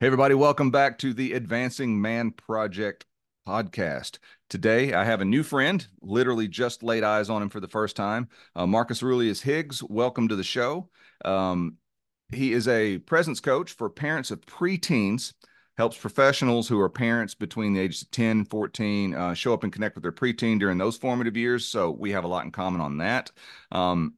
Hey, everybody, welcome back to the Advancing Man Project podcast. Today, I have a new friend, literally just laid eyes on him for the first time. Uh, Marcus Aurelius Higgs, welcome to the show. Um, he is a presence coach for parents of preteens, helps professionals who are parents between the ages of 10 and 14 uh, show up and connect with their preteen during those formative years. So we have a lot in common on that. Um,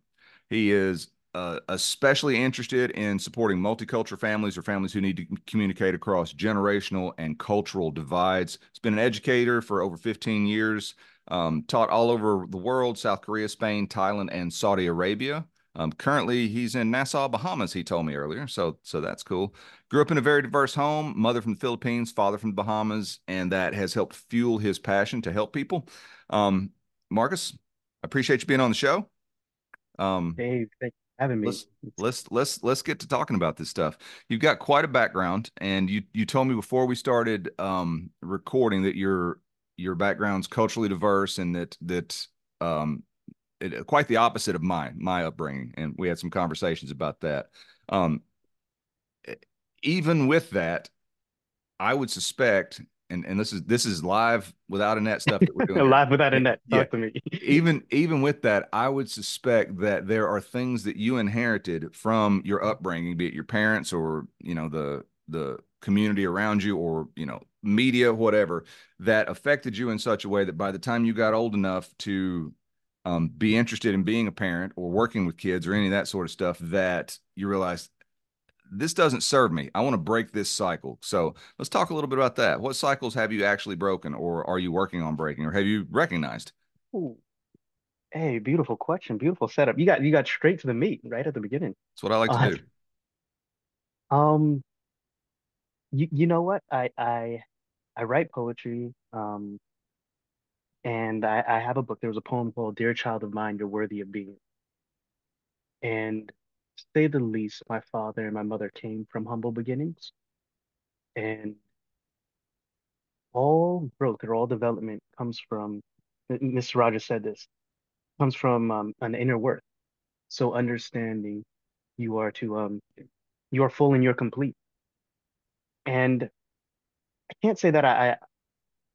he is uh, especially interested in supporting multicultural families or families who need to communicate across generational and cultural divides. He's been an educator for over 15 years, um, taught all over the world South Korea, Spain, Thailand, and Saudi Arabia. Um, currently, he's in Nassau, Bahamas. He told me earlier, so so that's cool. Grew up in a very diverse home. Mother from the Philippines, father from the Bahamas, and that has helped fuel his passion to help people. Um, Marcus, I appreciate you being on the show. Um, hey, thank having me. Let's let's let's let's get to talking about this stuff. You've got quite a background, and you you told me before we started um, recording that your your background's culturally diverse and that that um, it, quite the opposite of mine, my upbringing, and we had some conversations about that. Um, even with that, I would suspect and and this is this is live without a net stuff that we're doing. live without a net. Talk yeah. to me. even even with that, I would suspect that there are things that you inherited from your upbringing, be it your parents or you know the the community around you or you know media whatever that affected you in such a way that by the time you got old enough to um, be interested in being a parent or working with kids or any of that sort of stuff that you realize this doesn't serve me. I want to break this cycle. So let's talk a little bit about that. What cycles have you actually broken, or are you working on breaking, or have you recognized? Ooh. Hey, beautiful question, beautiful setup. You got you got straight to the meat right at the beginning. That's what I like to uh, do. Um, you you know what? I I I write poetry. Um, and I, I have a book. There was a poem called "Dear Child of Mine, You're Worthy of Being," and say the least, my father and my mother came from humble beginnings. And all growth or all development comes from, Mr. Rogers said this, comes from um, an inner worth. So understanding you are to, um, you are full and you're complete. And I can't say that I,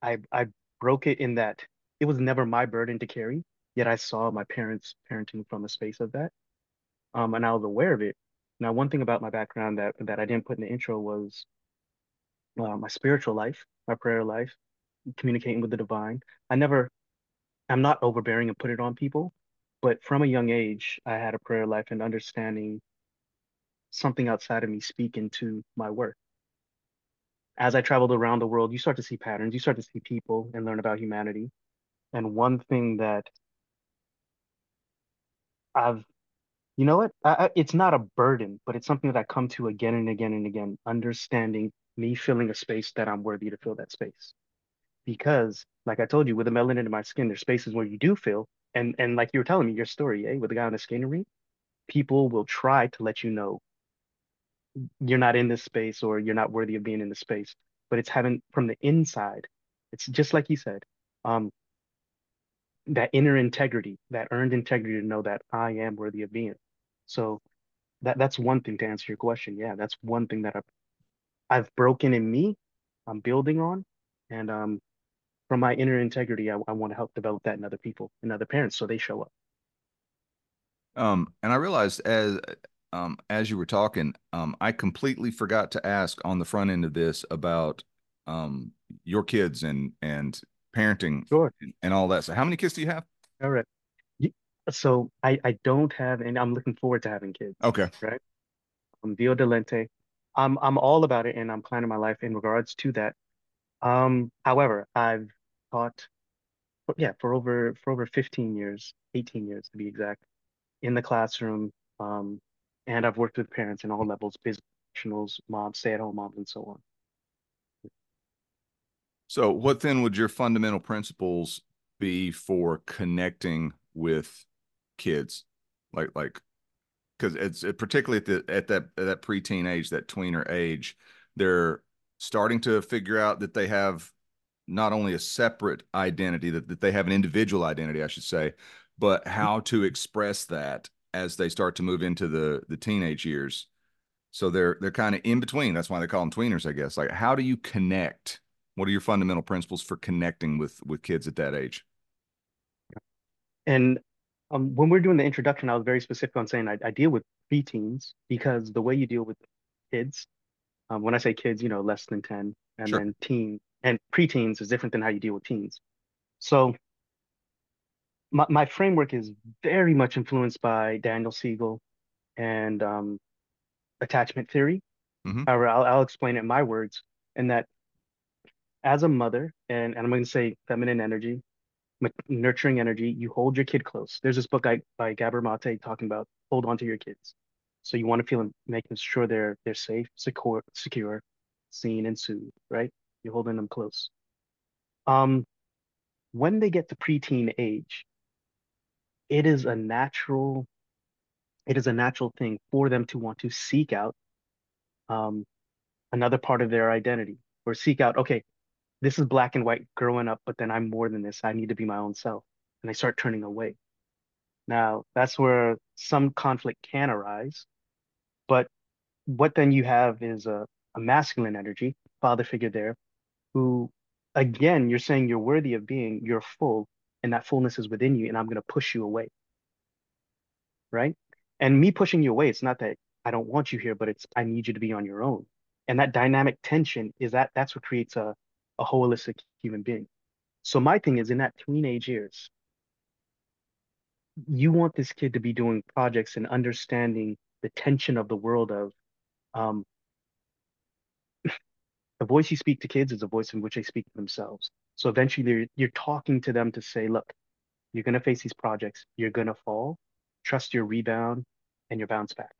I, I broke it in that it was never my burden to carry, yet I saw my parents parenting from a space of that um, and I was aware of it. Now, one thing about my background that that I didn't put in the intro was uh, my spiritual life, my prayer life, communicating with the divine. I never, I'm not overbearing and put it on people, but from a young age, I had a prayer life and understanding something outside of me speak into my work. As I traveled around the world, you start to see patterns, you start to see people and learn about humanity. And one thing that I've you know what? I, I, it's not a burden, but it's something that I come to again and again and again, understanding me filling a space that I'm worthy to fill that space. Because, like I told you, with the melanin in my skin, there's spaces where you do feel, and and like you were telling me your story, eh, with the guy on the rink, people will try to let you know you're not in this space or you're not worthy of being in this space. But it's having from the inside. It's just like you said. Um, that inner integrity, that earned integrity to know that I am worthy of being. So that that's one thing to answer your question. Yeah, that's one thing that I've I've broken in me. I'm building on, and um, from my inner integrity, I, I want to help develop that in other people and other parents, so they show up. Um, and I realized as um as you were talking, um, I completely forgot to ask on the front end of this about um your kids and and parenting sure. and, and all that. So, how many kids do you have? All right. So I, I don't have, and I'm looking forward to having kids. Okay. Right. I'm Dio Delente. I'm I'm all about it, and I'm planning my life in regards to that. Um, however, I've taught, yeah, for over for over 15 years, 18 years to be exact, in the classroom. Um, and I've worked with parents in all levels, business professionals, moms, stay-at-home moms, and so on. So, what then would your fundamental principles be for connecting with kids like like because it's it, particularly at the at that at that preteen age that tweener age they're starting to figure out that they have not only a separate identity that, that they have an individual identity i should say but mm-hmm. how to express that as they start to move into the the teenage years So they're they're kind of in between. That's why they call them tweeners, I guess. Like, how do you connect? What are your fundamental principles for connecting with with kids at that age? And um, when we're doing the introduction, I was very specific on saying I, I deal with preteens because the way you deal with kids, um, when I say kids, you know, less than 10, and Sure. then teen and preteens is different than how you deal with teens. So my, my framework is very much influenced by Daniel Siegel and um, attachment theory. hmm However, I'll, I'll explain it in my words, in that as a mother, and, and I'm going to say feminine energy, nurturing energy, you hold your kid close. There's this book I, by Gabor Mate talking about hold on to your kids. So you want to feel making sure they're they're safe, secure, secure, seen and soothed, right? You're holding them close. Um, when they get to preteen age, it is a natural, it is a natural thing for them to want to seek out um, another part of their identity or seek out, okay, this is black and white growing up, but then I'm more than this. I need to be my own self. And I start turning away. Now, that's where some conflict can arise. But what then you have is a, a masculine energy, father figure there, who, again, you're saying you're worthy of being, you're full, and that fullness is within you, and I'm going to push you away. Right. And me pushing you away, it's not that I don't want you here, but it's I need you to be on your own. And that dynamic tension is that that's what creates a, a holistic human being. So my thing is in that teenage years, you want this kid to be doing projects and understanding the tension of the world of um, the voice you speak to kids is a voice in which they speak to themselves. So eventually you're, talking to them to say, look, you're going to face these projects. You're going to fall. Trust your rebound and your bounce back.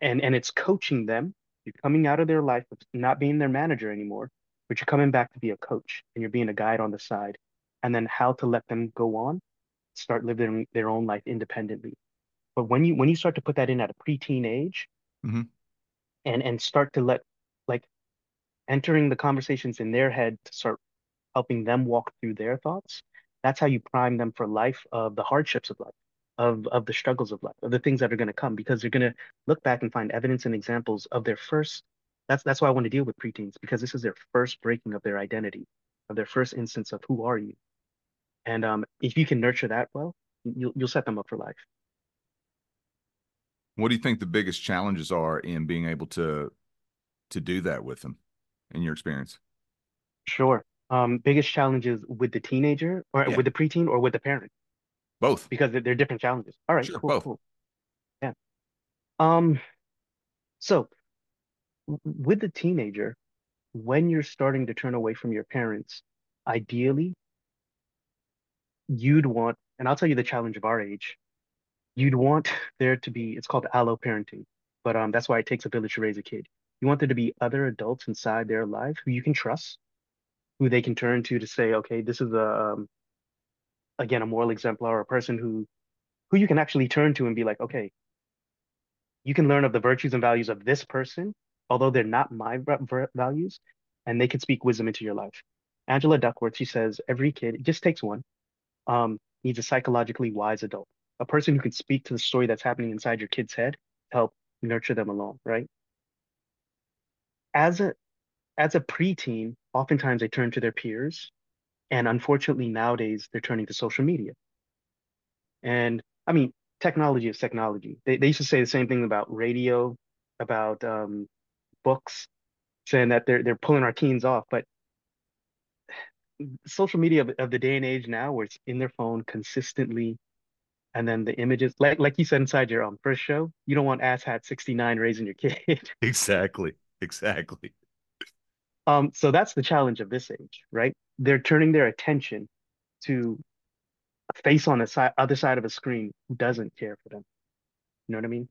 And, and it's coaching them. You're coming out of their life of not being their manager anymore, but you're coming back to be a coach and you're being a guide on the side. And then how to let them go on, start living their own life independently. But when you when you start to put that in at a preteen age hmm and and start to let like entering the conversations in their head to start helping them walk through their thoughts, that's how you prime them for life of the hardships of life, of of the struggles of life, of the things that are going to come, because they're going to look back and find evidence and examples of their first. That's that's why I want to deal with preteens because this is their first breaking of their identity, of their first instance of who are you. And um, if you can nurture that well, you'll you'll set them up for life. What do you think the biggest challenges are in being able to to do that with them, in your experience? Sure. Um, biggest challenges with the teenager or Yeah, with the preteen or with the parent both. because they're, they're different challenges. All right, Sure, cool, both. cool. Yeah. Um, so with the teenager, when you're starting to turn away from your parents, ideally you'd want, and I'll tell you the challenge of our age, you'd want there to be, it's called alloparenting, but um, that's why it takes a village to raise a kid. You want there to be other adults inside their life who you can trust, who they can turn to to say, okay, this is a um, again a moral exemplar, a person who who you can actually turn to and be like, okay, you can learn of the virtues and values of this person, although they're not my values, and they can speak wisdom into your life. Angela Duckworth, she says, every kid, it just takes one, um, needs a psychologically wise adult, a person who can speak to the story that's happening inside your kid's head to help nurture them along, right? As a as a preteen, oftentimes they turn to their peers, and unfortunately nowadays they're turning to social media. And I mean, technology is technology. They they used to say the same thing about radio, about um, books, saying that they're they're pulling our teens off. But social media of, of the day and age now, where it's in their phone consistently, and then the images, like like you said inside your um first show, you don't want asshat 69 raising your kid. Exactly. Exactly. Um, so that's the challenge of this age, right? They're turning their attention to a face on the side other side of a screen who doesn't care for them. You know what I mean?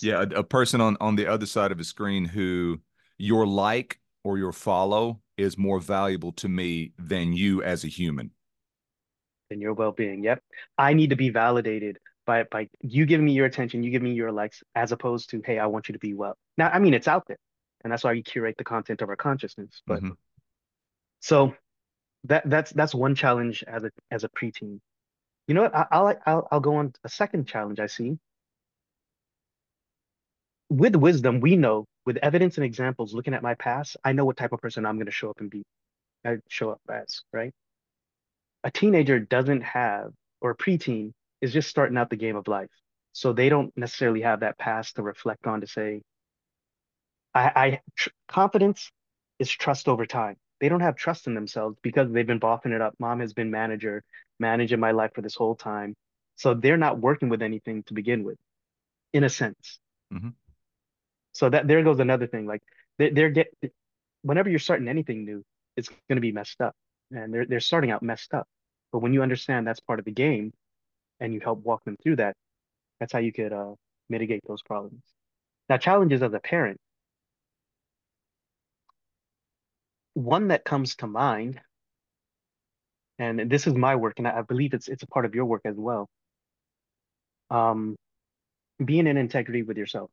Yeah, a, a person on on the other side of a screen who your like or your follow is more valuable to me than you as a human. And your well-being. Yep. I need to be validated by by you giving me your attention, you give me your likes, as opposed to, hey, I want you to be well. Now, I mean, it's out there, and that's why we curate the content of our consciousness. But hmm so that that's that's one challenge as a as a preteen. You know what? I, I'll I'll I'll go on a second challenge I see with wisdom, we know with evidence and examples, looking at my past, I know what type of person I'm going to show up and be. I show up as, right? A teenager doesn't have, or a preteen is just starting out the game of life. So they don't necessarily have that past to reflect on to say, I, I confidence is trust over time. They don't have trust in themselves because they've been boffing it up. Mom has been manager, managing my life for this whole time. So they're not working with anything to begin with, in a sense. Mm-hmm. So that there goes another thing. Like they, they're get whenever you're starting anything new, it's going to be messed up, and they're they're starting out messed up. But when you understand that's part of the game, and you help walk them through that, that's how you could uh, mitigate those problems. Now, challenges as a parent. One that comes to mind, and this is my work, and I believe it's it's a part of your work as well. Um, being in integrity with yourself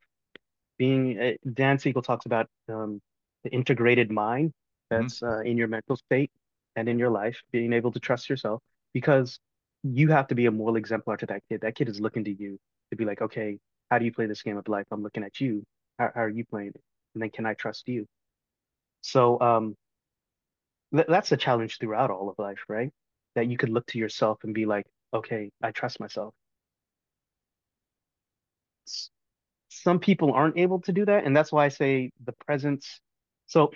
being uh, Dan Siegel talks about um, the integrated mind Mm-hmm. that's uh, in your mental state and in your life, being able to trust yourself because you have to be a moral exemplar to that kid. That kid is looking to you to be like, okay, how do you play this game of life? I'm looking at you. How, how are you playing it? And then can I trust you? So um, th that's a challenge throughout all of life, right? That you could look to yourself and be like, okay, I trust myself. Some people aren't able to do that. And that's why I say the presence. So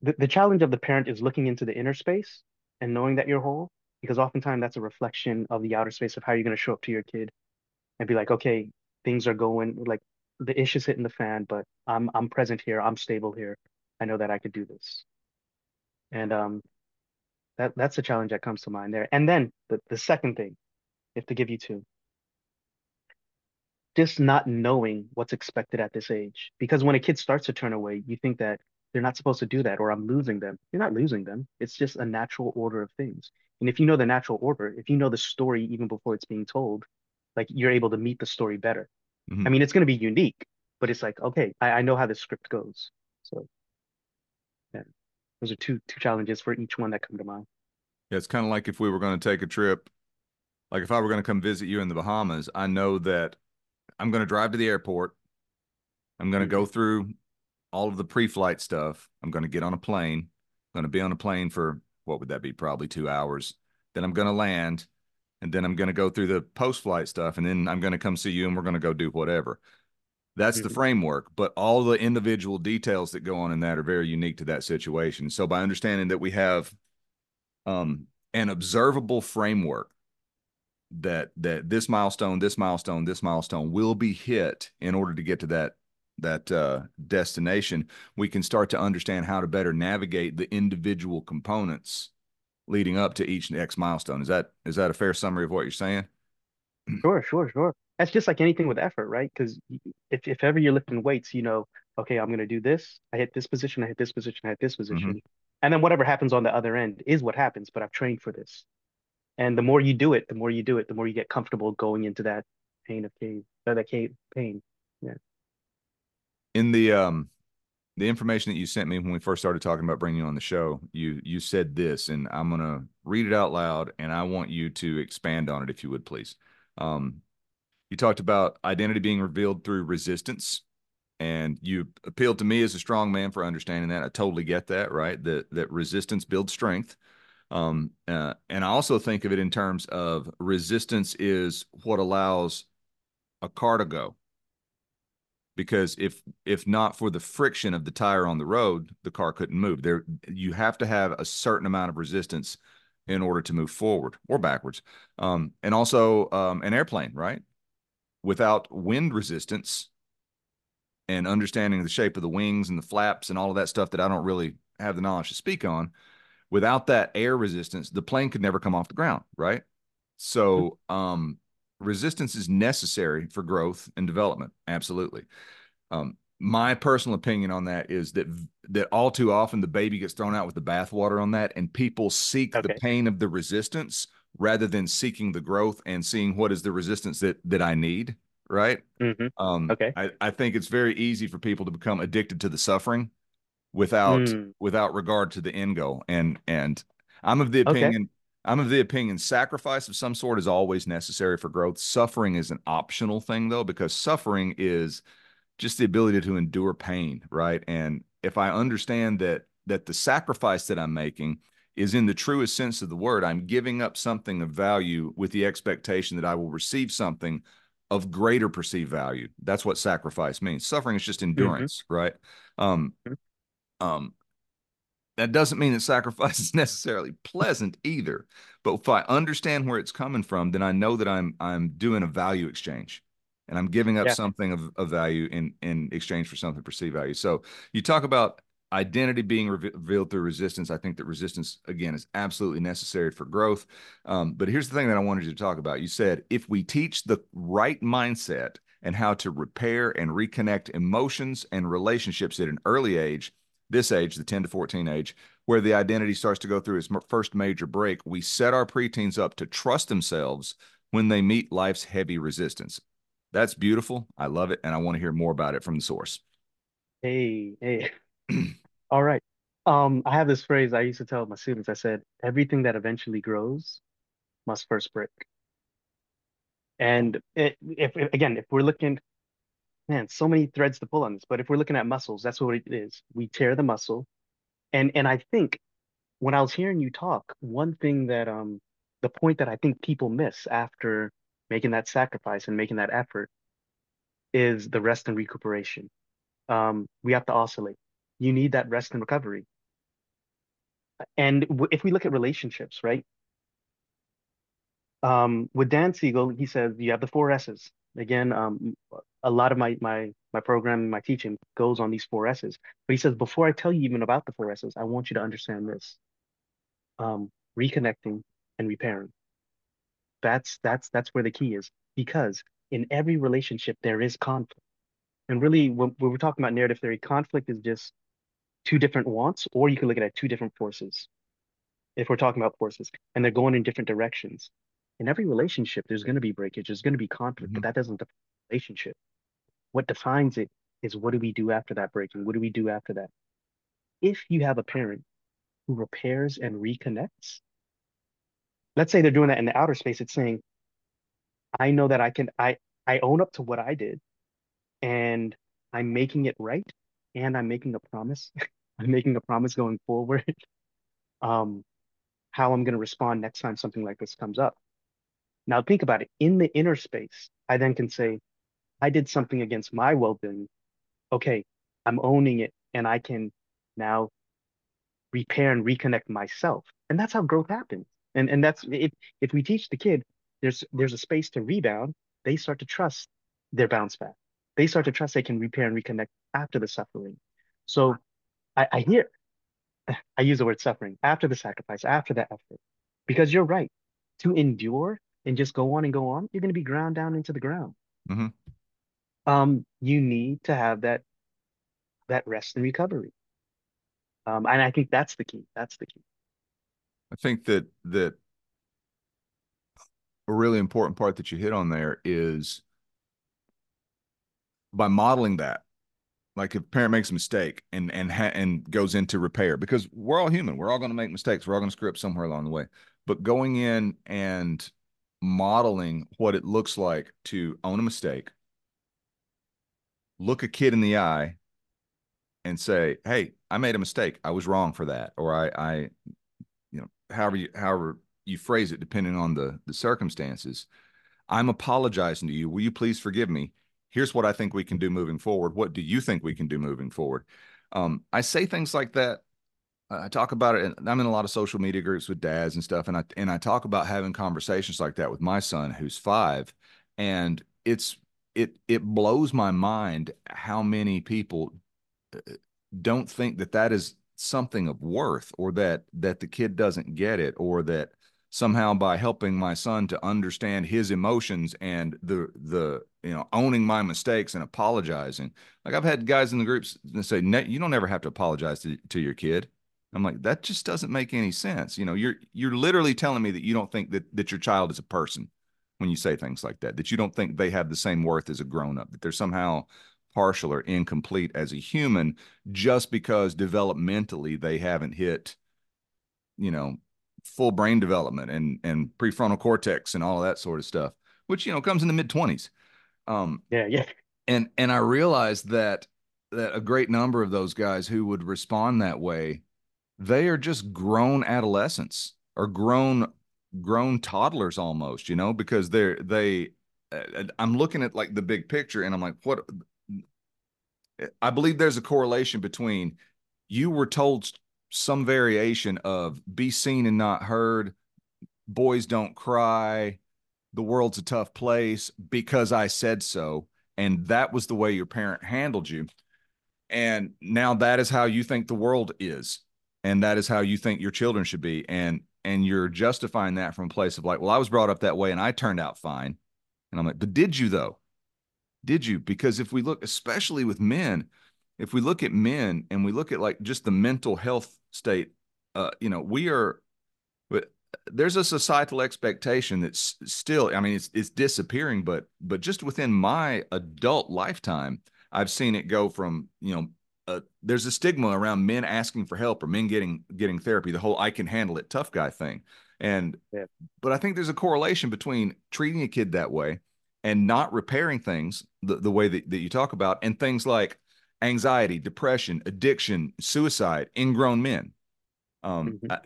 the, the challenge of the parent is looking into the inner space and knowing that you're whole, because oftentimes that's a reflection of the outer space of how you're going to show up to your kid and be like, okay, things are going like the ish is hitting the fan, but I'm I'm present here, I'm stable here. I know that I could do this. And um that that's the challenge that comes to mind there. And then the, the second thing, if to give you two, just not knowing what's expected at this age. Because when a kid starts to turn away, you think that they're not supposed to do that or I'm losing them. You're not losing them. It's just a natural order of things. And if you know the natural order, if you know the story even before it's being told, like you're able to meet the story better. Mm-hmm. I mean, it's going to be unique, but it's like, okay, I, I know how the script goes. So, yeah, those are two two challenges for each one that come to mind. Yeah, it's kind of like if we were going to take a trip, like if I were going to come visit you in the Bahamas, I know that I'm going to drive to the airport. I'm going to mm-hmm. go through all of the pre-flight stuff. I'm going to get on a plane. I'm going to be on a plane for what would that be? Probably two hours. Then I'm going to land, and then I'm going to go through the post-flight stuff, and then I'm going to come see you, and we're going to go do whatever. That's mm-hmm. the framework, but all the individual details that go on in that are very unique to that situation. So by understanding that we have um, an observable framework that that this milestone, this milestone, this milestone will be hit in order to get to that that uh, destination, we can start to understand how to better navigate the individual components leading up to each next milestone. Is that is that a fair summary of what you're saying? Sure, sure, sure. That's just like anything with effort, right? Because if if ever you're lifting weights, you know, okay, I'm gonna do this. I hit this position. I hit this position. I hit this position. Mm-hmm. And then whatever happens on the other end is what happens. But I've trained for this. And the more you do it, the more you do it, the more you get comfortable going into that pain of cave, or that cave pain. Yeah. In the um the information that you sent me when we first started talking about bringing you on the show, you you said this, and I'm gonna read it out loud, and I want you to expand on it if you would, please. Um, you talked about identity being revealed through resistance, and you appealed to me as a strong man for understanding that. I totally get that, right? That that resistance builds strength. Um, uh, and I also think of it in terms of resistance is what allows a car to go. Because if if not for the friction of the tire on the road, the car couldn't move. There, you have to have a certain amount of resistance in order to move forward or backwards. Um, and also um, an airplane, right? Without wind resistance and understanding the shape of the wings and the flaps and all of that stuff that I don't really have the knowledge to speak on, without that air resistance, the plane could never come off the ground, right? So, um, resistance is necessary for growth and development. Absolutely. Um, my personal opinion on that is that that all too often the baby gets thrown out with the bathwater on that, and people seek okay. the pain of the resistance rather than seeking the growth and seeing what is the resistance that that I need. Right. Mm-hmm. Um, okay. I, I think it's very easy for people to become addicted to the suffering without mm. without regard to the end goal. And and I'm of the opinion okay. I'm of the opinion sacrifice of some sort is always necessary for growth. Suffering is an optional thing though, because suffering is just the ability to endure pain, right? And if I understand that that the sacrifice that I'm making is in the truest sense of the word, I'm giving up something of value with the expectation that I will receive something of greater perceived value. That's what sacrifice means. Suffering is just mm-hmm. endurance, mm-hmm. right? Um, mm-hmm. Um, that doesn't mean that sacrifice is necessarily pleasant either. But if I understand where it's coming from, then I know that I'm I'm doing a value exchange and I'm giving up yeah. something of, of value in in exchange for something perceived value. So you talk about identity being revealed through resistance. I think that resistance again is absolutely necessary for growth. Um, but here's the thing that I wanted you to talk about. You said if we teach the right mindset and how to repair and reconnect emotions and relationships at an early age, this age, the 10 to 14 age, where the identity starts to go through its first major break, we set our preteens up to trust themselves when they meet life's heavy resistance. That's beautiful. I love it. And I want to hear more about it from the source. Hey, hey. All right. Um, I have this phrase I used to tell my students. I said, everything that eventually grows must first break. And it, if, if again, if we're looking, man, so many threads to pull on this, but if we're looking at muscles, that's what it is. We tear the muscle. And and I think when I was hearing you talk, one thing that um the point that I think people miss after making that sacrifice and making that effort is the rest and recuperation. Um, we have to oscillate. You need that rest and recovery. And if we look at relationships, right? Um, with Dan Siegel, he says you have the four S's. Again, um, a lot of my my my program, my teaching goes on these four S's. But he says before I tell you even about the four S's, I want you to understand this: um, reconnecting and repairing. That's that's that's where the key is because in every relationship there is conflict. And really, when, when we're talking about narrative theory, conflict is just two different wants, or you can look at it two different forces. If we're talking about forces, and they're going in different directions. In every relationship, there's going to be breakage, there's going to be conflict, mm-hmm. but that doesn't define the relationship. What defines it is what do we do after that breaking? What do we do after that? If you have a parent who repairs and reconnects, let's say they're doing that in the outer space, it's saying, I know that I can, I, I own up to what I did and I'm making it right. And I'm making a promise. I'm making a promise going forward. um, how I'm going to respond next time something like this comes up. Now think about it. In the inner space, I then can say, I did something against my well-being. Okay, I'm owning it and I can now repair and reconnect myself. And that's how growth happens. And and that's if if we teach the kid there's there's a space to rebound, they start to trust their bounce back. They start to trust they can repair and reconnect after the suffering. So I, I hear I use the word suffering after the sacrifice, after that effort. Because you're right. To endure and just go on and go on, you're going to be ground down into the ground. Mm-hmm. Um, you need to have that that rest and recovery. Um, and I think that's the key. That's the key. I think that that a really important part that you hit on there is by modeling that like if a parent makes a mistake and and ha- and goes into repair because we're all human we're all going to make mistakes we're all going to screw up somewhere along the way but going in and modeling what it looks like to own a mistake look a kid in the eye and say hey i made a mistake. I was wrong for that or i i you know, however you however you phrase it depending on the the circumstances i'm apologizing to you. Will you please forgive me? Here's what i think we can do moving forward. What do you think we can do moving forward? Um, i say things like that i talk about it and i'm in a lot of social media groups with dads and stuff and i and i talk about having conversations like that with my son who's five and it's it it blows my mind how many people uh, don't think that that is something of worth or that that the kid doesn't get it or that somehow by helping my son to understand his emotions and the the you know owning my mistakes and apologizing. Like i've had guys in the groups say you don't ever have to apologize to, to your kid i'm like that just doesn't make any sense. You know you're you're literally telling me that you don't think that that your child is a person when you say things like that that you don't think they have the same worth as a grown up that they're somehow partial or incomplete as a human just because developmentally they haven't hit you know full brain development and and prefrontal cortex and all of that sort of stuff which you know comes in the mid 20s um yeah yeah. and and I realized that that a great number of those guys who would respond that way, they are just grown adolescents or grown grown toddlers almost, you know, because they're they uh, I'm looking at like the big picture and I'm like, what I believe there's a correlation between you were told some variation of be seen and not heard, boys don't cry, the world's a tough place because I said so. And that was the way your parent handled you. And now that is how you think the world is. And that is how you think your children should be. And and you're justifying that from a place of like, well, I was brought up that way and I turned out fine. And I'm like, but did you though? Did you? Because if we look, especially with men, if we look at men and we look at like just the mental health state, uh, you know, we are, but there's a societal expectation that's still, I mean, it's it's disappearing, but but just within my adult lifetime, I've seen it go from, you know, uh, there's a stigma around men asking for help or men getting getting therapy, the whole I can handle it tough guy thing. And yeah. but I think there's a correlation between treating a kid that way and not repairing things the, the way that, that you talk about and things like anxiety, depression, addiction, suicide in grown men. Um, mm-hmm. I,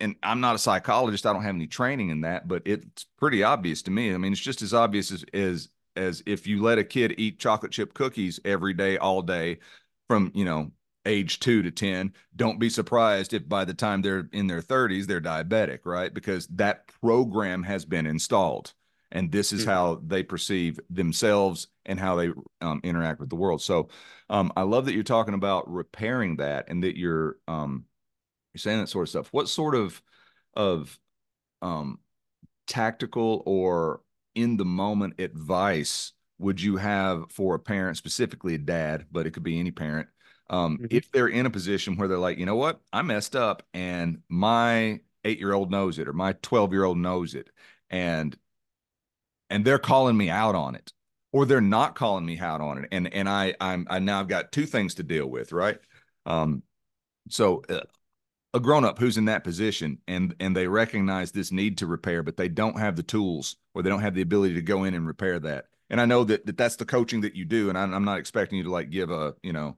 and I'm not a psychologist. I don't have any training in that, but it's pretty obvious to me. I mean, it's just as obvious as, as, as if you let a kid eat chocolate chip cookies every day, all day from, you know, age two to 10, don't be surprised if by the time they're in their 30s, they're diabetic, right? Because that program has been installed. And this is mm-hmm. how they perceive themselves and how they um, interact with the world. So um, I love that you're talking about repairing that and that you're um, you're saying that sort of stuff. What sort of of um, tactical or in the moment advice would you have for a parent, specifically a dad, but it could be any parent, um, mm-hmm. if they're in a position where they're like, you know what, I messed up and my eight year old knows it or my 12 year old knows it. And and they're calling me out on it or they're not calling me out on it and and i i'm i now i've got two things to deal with right um so uh, a grown up who's in that position and and they recognize this need to repair but they don't have the tools or they don't have the ability to go in and repair that and i know that, that that's the coaching that you do and I'm, I'm not expecting you to like give a you know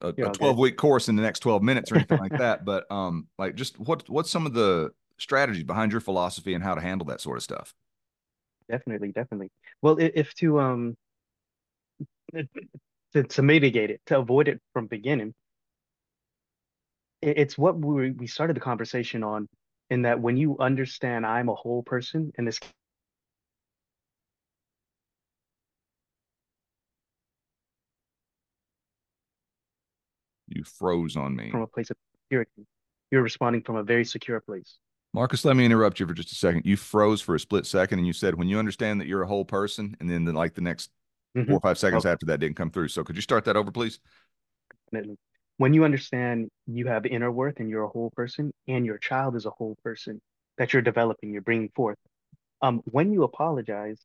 a, yeah, a 12 week course in the next 12 minutes or anything like that but um like just what what's some of the strategies behind your philosophy and how to handle that sort of stuff definitely, definitely. Well, if to um to, to mitigate it, to avoid it from beginning, it's what we we started the conversation on. In that, when you understand I'm a whole person, and this you froze on me from a place of security, you're responding from a very secure place. Marcus, let me interrupt you for just a second. You froze for a split second and you said when you understand that you're a whole person, and then the, like the next mm-hmm. four or five seconds okay. after that didn't come through. So could you start that over, please? When you understand you have inner worth and you're a whole person, and your child is a whole person that you're developing, you're bringing forth. Um, when you apologize,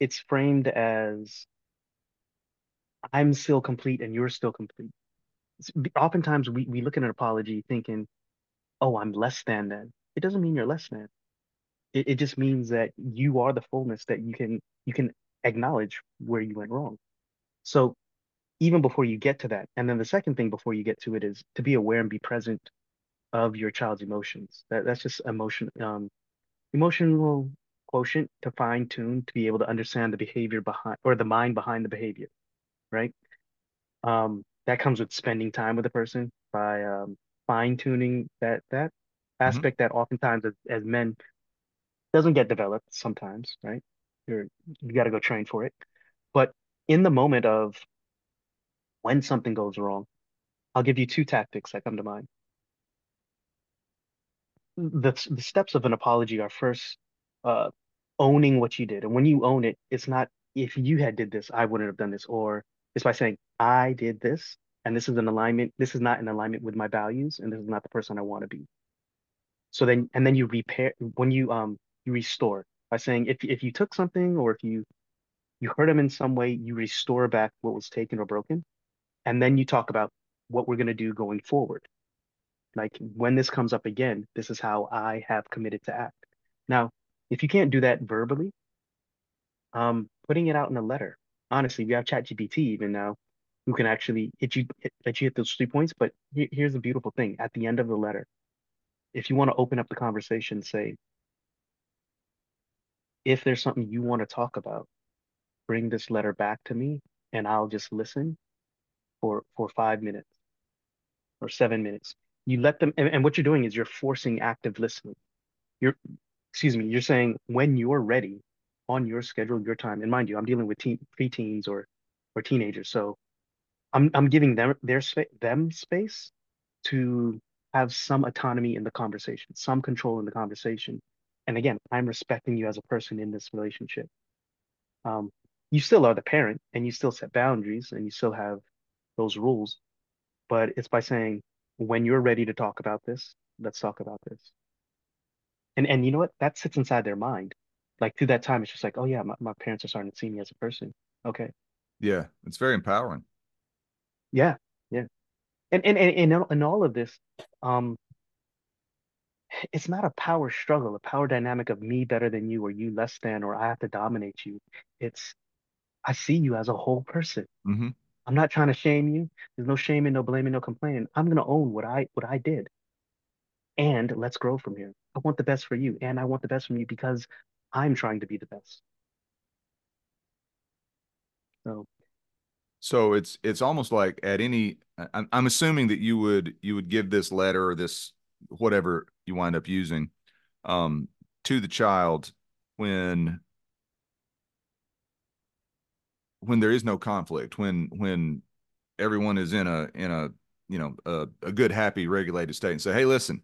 it's framed as I'm still complete and you're still complete. Oftentimes we, we look at an apology thinking, oh, I'm less than then it doesn't mean you're less than. It, it just means that you are the fullness that you can you can acknowledge where you went wrong. So even before you get to that, and then the second thing before you get to it is to be aware and be present of your child's emotions. That that's just emotion um emotional quotient to fine tune to be able to understand the behavior behind or the mind behind the behavior, right? Um, that comes with spending time with the person by um, fine tuning that that Mm-hmm. aspect mm-hmm. that oftentimes as, as men doesn't get developed sometimes, right? You're you got to go train for it. But in the moment of when something goes wrong, I'll give you two tactics that come to mind. The, the steps of an apology are first uh, owning what you did. And when you own it, it's not if you had did this, I wouldn't have done this, or it's by saying, I did this, and this is an alignment, this is not in alignment with my values, and this is not the person I want to be. So then, and then you repair when you um you restore by saying if if you took something or if you you hurt them in some way, you restore back what was taken or broken, and then you talk about what we're gonna do going forward. Like when this comes up again, this is how I have committed to act. Now, if you can't do that verbally, um, putting it out in a letter, honestly, we have ChatGPT even now who can actually hit you hit, let you hit those three points. But here, here's the beautiful thing: at the end of the letter, if you want to open up the conversation, say, if there's something you want to talk about, bring this letter back to me, and I'll just listen for for five minutes or seven minutes. You let them, and, and what you're doing is you're forcing active listening. You're, excuse me, you're saying when you're ready on your schedule, your time. And mind you, I'm dealing with teen, preteens or or teenagers, so I'm I'm giving them their space them space to have some autonomy in the conversation, some control in the conversation. And again, I'm respecting you as a person in this relationship. Um, you still are the parent and you still set boundaries and you still have those rules, but it's by saying, when you're ready to talk about this, let's talk about this. And and you know what? That sits inside their mind. Like through that time, it's just like, oh yeah, my, my parents are starting to see me as a person. Okay. Yeah, it's very empowering. Yeah. Yeah. And and and in, in all of this, um, it's not a power struggle, a power dynamic of me better than you or you less than or I have to dominate you. It's I see you as a whole person. hmm I'm not trying to shame you. There's no shaming, no blaming, no complaining. I'm gonna own what I what I did. And let's grow from here. I want the best for you, and I want the best from you because I'm trying to be the best. So So it's it's almost like at any I'm, I'm assuming that you would you would give this letter or this whatever you wind up using um to the child when when there is no conflict when when everyone is in a in a you know a, a good happy regulated state and say hey listen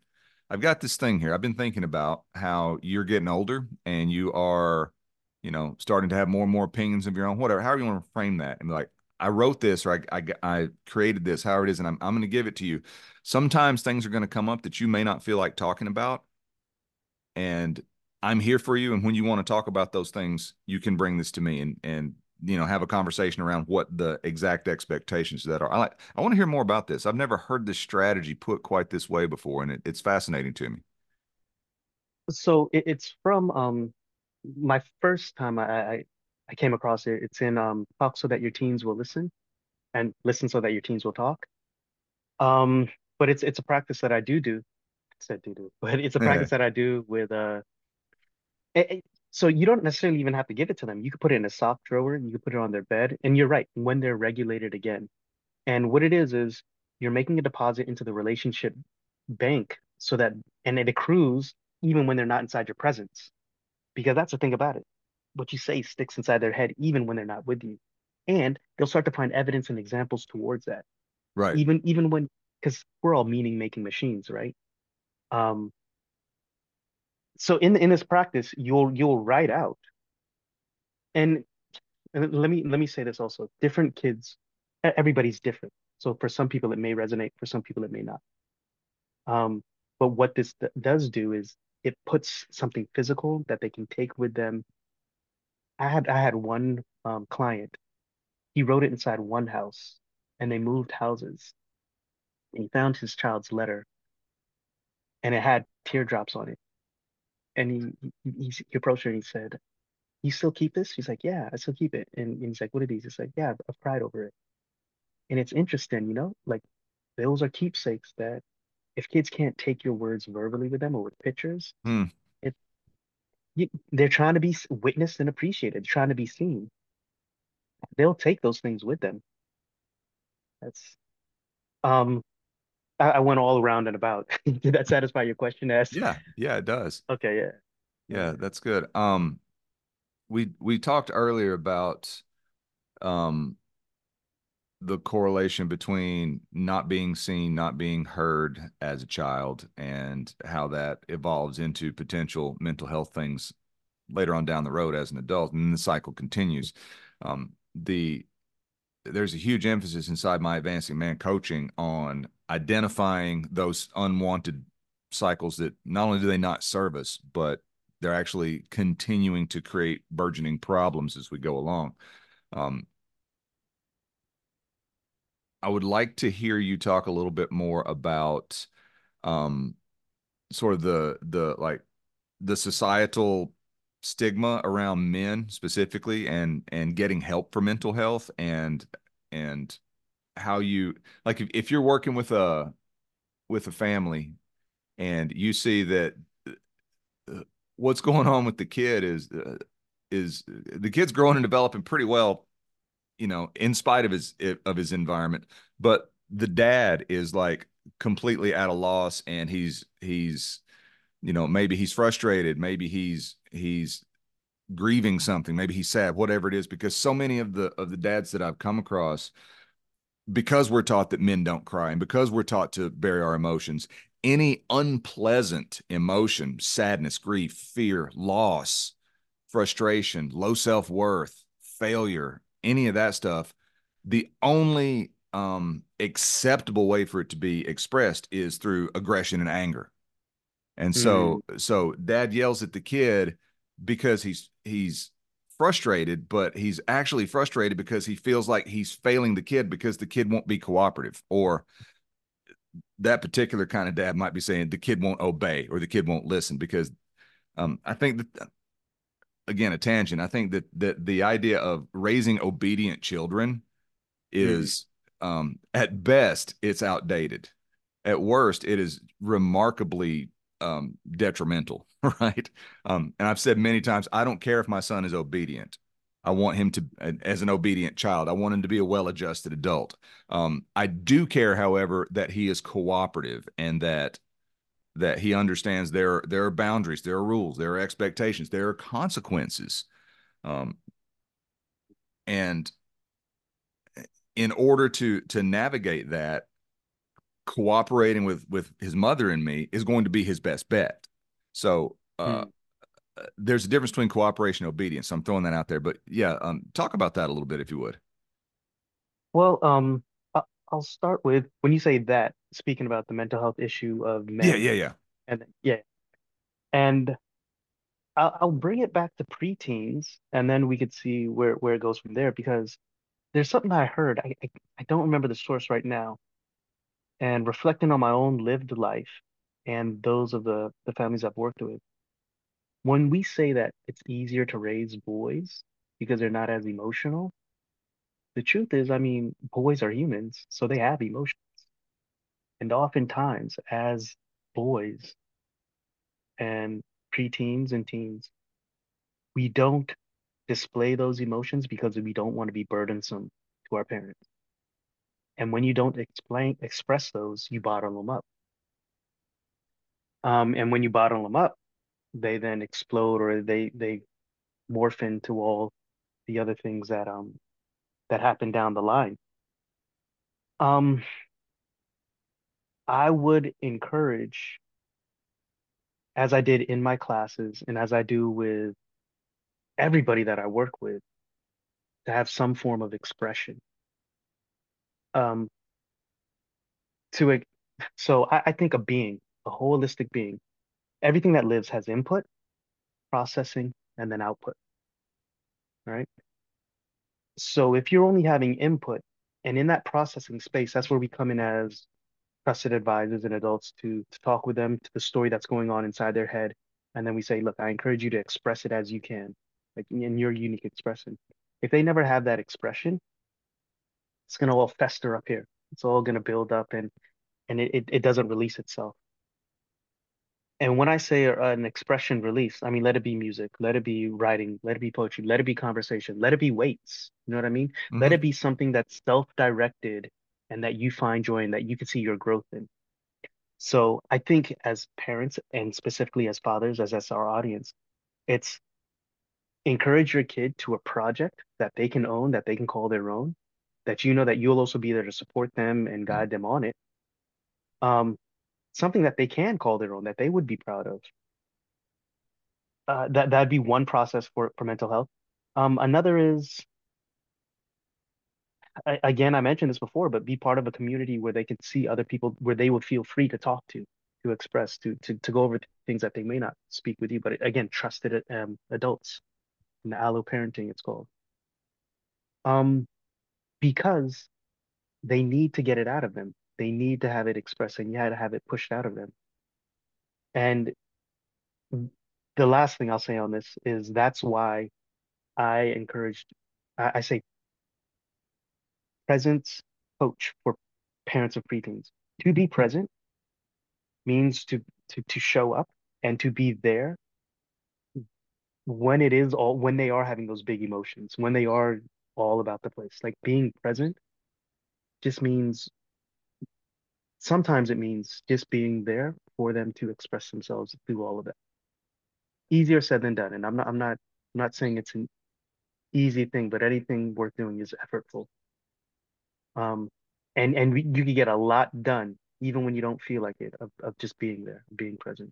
i've got this thing here. I've been thinking about how you're getting older and you are you know starting to have more and more opinions of your own whatever however you want to frame that. And like i wrote this or i i, I created this however it is and i'm, I'm going to give it to you. Sometimes things are going to come up that you may not feel like talking about and i'm here for you and when you want to talk about those things you can bring this to me and and you know have a conversation around what the exact expectations that are. I like I want to hear more about this. I've never heard this strategy put quite this way before, and it, it's fascinating to me. so it, it's from um my first time I, I I came across it. It's in um Talk So That Your Teens Will Listen and Listen So That Your Teens Will Talk. Um, but it's it's a practice that I do do. I said do do, but it's a practice that I do with uh it- so you don't necessarily even have to give it to them. You could put it in a soft drawer, you could put it on their bed, and you're right, when they're regulated again. And what it is is you're making a deposit into the relationship bank so that and it accrues even when they're not inside your presence. Because that's the thing about it. What you say sticks inside their head even when they're not with you. And they'll start to find evidence and examples towards that. Right. Even even when because we're all meaning making machines, right? Um, so in in this practice, you'll you'll write out and and let me let me say this also. Different kids, everybody's different. So for some people it may resonate, for some people it may not. Um, but what this d does do is it puts something physical that they can take with them. I had I had one um, client. He wrote it inside one house, and they moved houses. And he found his child's letter, and it had teardrops on it. And he he, he, he approached her and he said, "You still keep this?" She's like, "Yeah, I still keep it." And, and he's like, "What are these?" He's like, "Yeah, I've, I've cried over it." And it's interesting, you know, like those are keepsakes that if kids can't take your words verbally with them or with pictures, Hmm. it you, they're trying to be witnessed and appreciated, trying to be seen. They'll take those things with them. That's um I, I went all around and about. Did that satisfy your question, As Yeah. Yeah. It does. Okay, yeah. Yeah. Yeah. That's good. Um. We we talked earlier about um the correlation between not being seen, not being heard as a child, and how that evolves into potential mental health things later on down the road as an adult, and the cycle continues. Um, the there's a huge emphasis inside my advancing man coaching on identifying those unwanted cycles that not only do they not serve us, but they're actually continuing to create burgeoning problems as we go along. Um, I would like to hear you talk a little bit more about um, sort of the the like the societal stigma around men specifically and and getting help for mental health and and how you like if, if you're working with a with a family and you see that uh, what's going on with the kid is uh, is the kid's growing and developing pretty well you know in spite of his of his environment. But the dad is like completely at a loss and he's he's you know maybe he's frustrated maybe he's he's grieving something maybe he's sad whatever it is because so many of the of the dads that I've come across because we're taught that men don't cry and because we're taught to bury our emotions any unpleasant emotion sadness grief fear loss frustration low self-worth failure any of that stuff the only um acceptable way for it to be expressed is through aggression and anger and so mm. so dad yells at the kid because he's he's frustrated, but he's actually frustrated because he feels like he's failing the kid because the kid won't be cooperative or that particular kind of dad might be saying the kid won't obey or the kid won't listen because um, I think that again a tangent. I think that that the idea of raising obedient children is mm. um, at best it's outdated. At worst, it is remarkably um, detrimental, right? Um, and I've said many times, I don't care if my son is obedient. I want him to, as an obedient child, I want him to be a well adjusted adult. Um, I do care, however, that he is cooperative and that that he understands there there are boundaries, there are rules, there are expectations, there are consequences, um, and in order to to navigate that, cooperating with with his mother and me is going to be his best bet. So uh, hmm. there's a difference between cooperation and obedience. So I'm throwing that out there. But yeah, um, talk about that a little bit if you would. Well, um, I'll start with when you say that, speaking about the mental health issue of men. Yeah, yeah, yeah. And yeah, and I'll, I'll bring it back to preteens, and then we could see where where it goes from there. Because there's something I heard. I I, I don't remember the source right now, and reflecting on my own lived life and those of the, the families I've worked with, when we say that it's easier to raise boys because they're not as emotional, the truth is, I mean, boys are humans, so they have emotions. And oftentimes, as boys and preteens and teens, we don't display those emotions because we don't want to be burdensome to our parents. And when you don't explain express those, you bottle them up. Um, and when you bottle them up, they then explode or they they morph into all the other things that um that happen down the line. Um, I would encourage, as I did in my classes and as I do with everybody that I work with, to have some form of expression um to it so I, I think a being a holistic being everything that lives has input processing and then output right? So if you're only having input and in that processing space that's where we come in as trusted advisors and adults to to talk with them to the story that's going on inside their head and then we say look i encourage you to express it as you can like in your unique expression. If they never have that expression it's going to all fester up here. It's all going to build up and and it, it, it doesn't release itself. And when I say an expression release, I mean, let it be music, let it be writing, let it be poetry, let it be conversation, let it be weights. You know what I mean? Mm-hmm. Let it be something that's self directed and that you find joy in, that you can see your growth in. So I think as parents and specifically as fathers, as that's our audience, it's encourage your kid to a project that they can own, that they can call their own, that you know that you'll also be there to support them and guide them on it. Um, something that they can call their own, that they would be proud of. Uh, that that'd be one process for for mental health. Um, another is I, again, I mentioned this before, but be part of a community where they can see other people, where they would feel free to talk to, to express, to to to go over things that they may not speak with you, but again, trusted um, adults. In alloparenting, it's called. Um, because they need to get it out of them. They need to have it expressed and you had to have it pushed out of them. And the last thing I'll say on this is that's why I encouraged, I, I say presence coach for parents of preteens. To be present means to to to show up and to be there when it is all when they are having those big emotions, when they are all about the place. Like being present just means sometimes it means just being there for them to express themselves through all of that. Easier said than done. And I'm not I'm not I'm not saying it's an easy thing, but anything worth doing is effortful. Um and and we, you can get a lot done even when you don't feel like it of, of just being there, being present.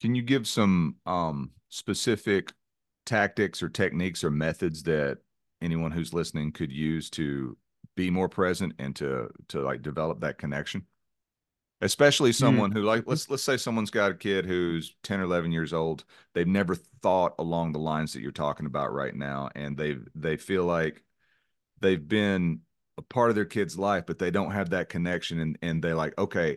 Can you give some um, specific tactics or techniques or methods that anyone who's listening could use to be more present and to to like develop that connection? Especially hmm. someone mm. who like let's let's say someone's got a kid who's 10 or 11 years old. They've never thought along the lines that you're talking about right now and they they feel like they've been a part of their kid's life but they don't have that connection and and they like okay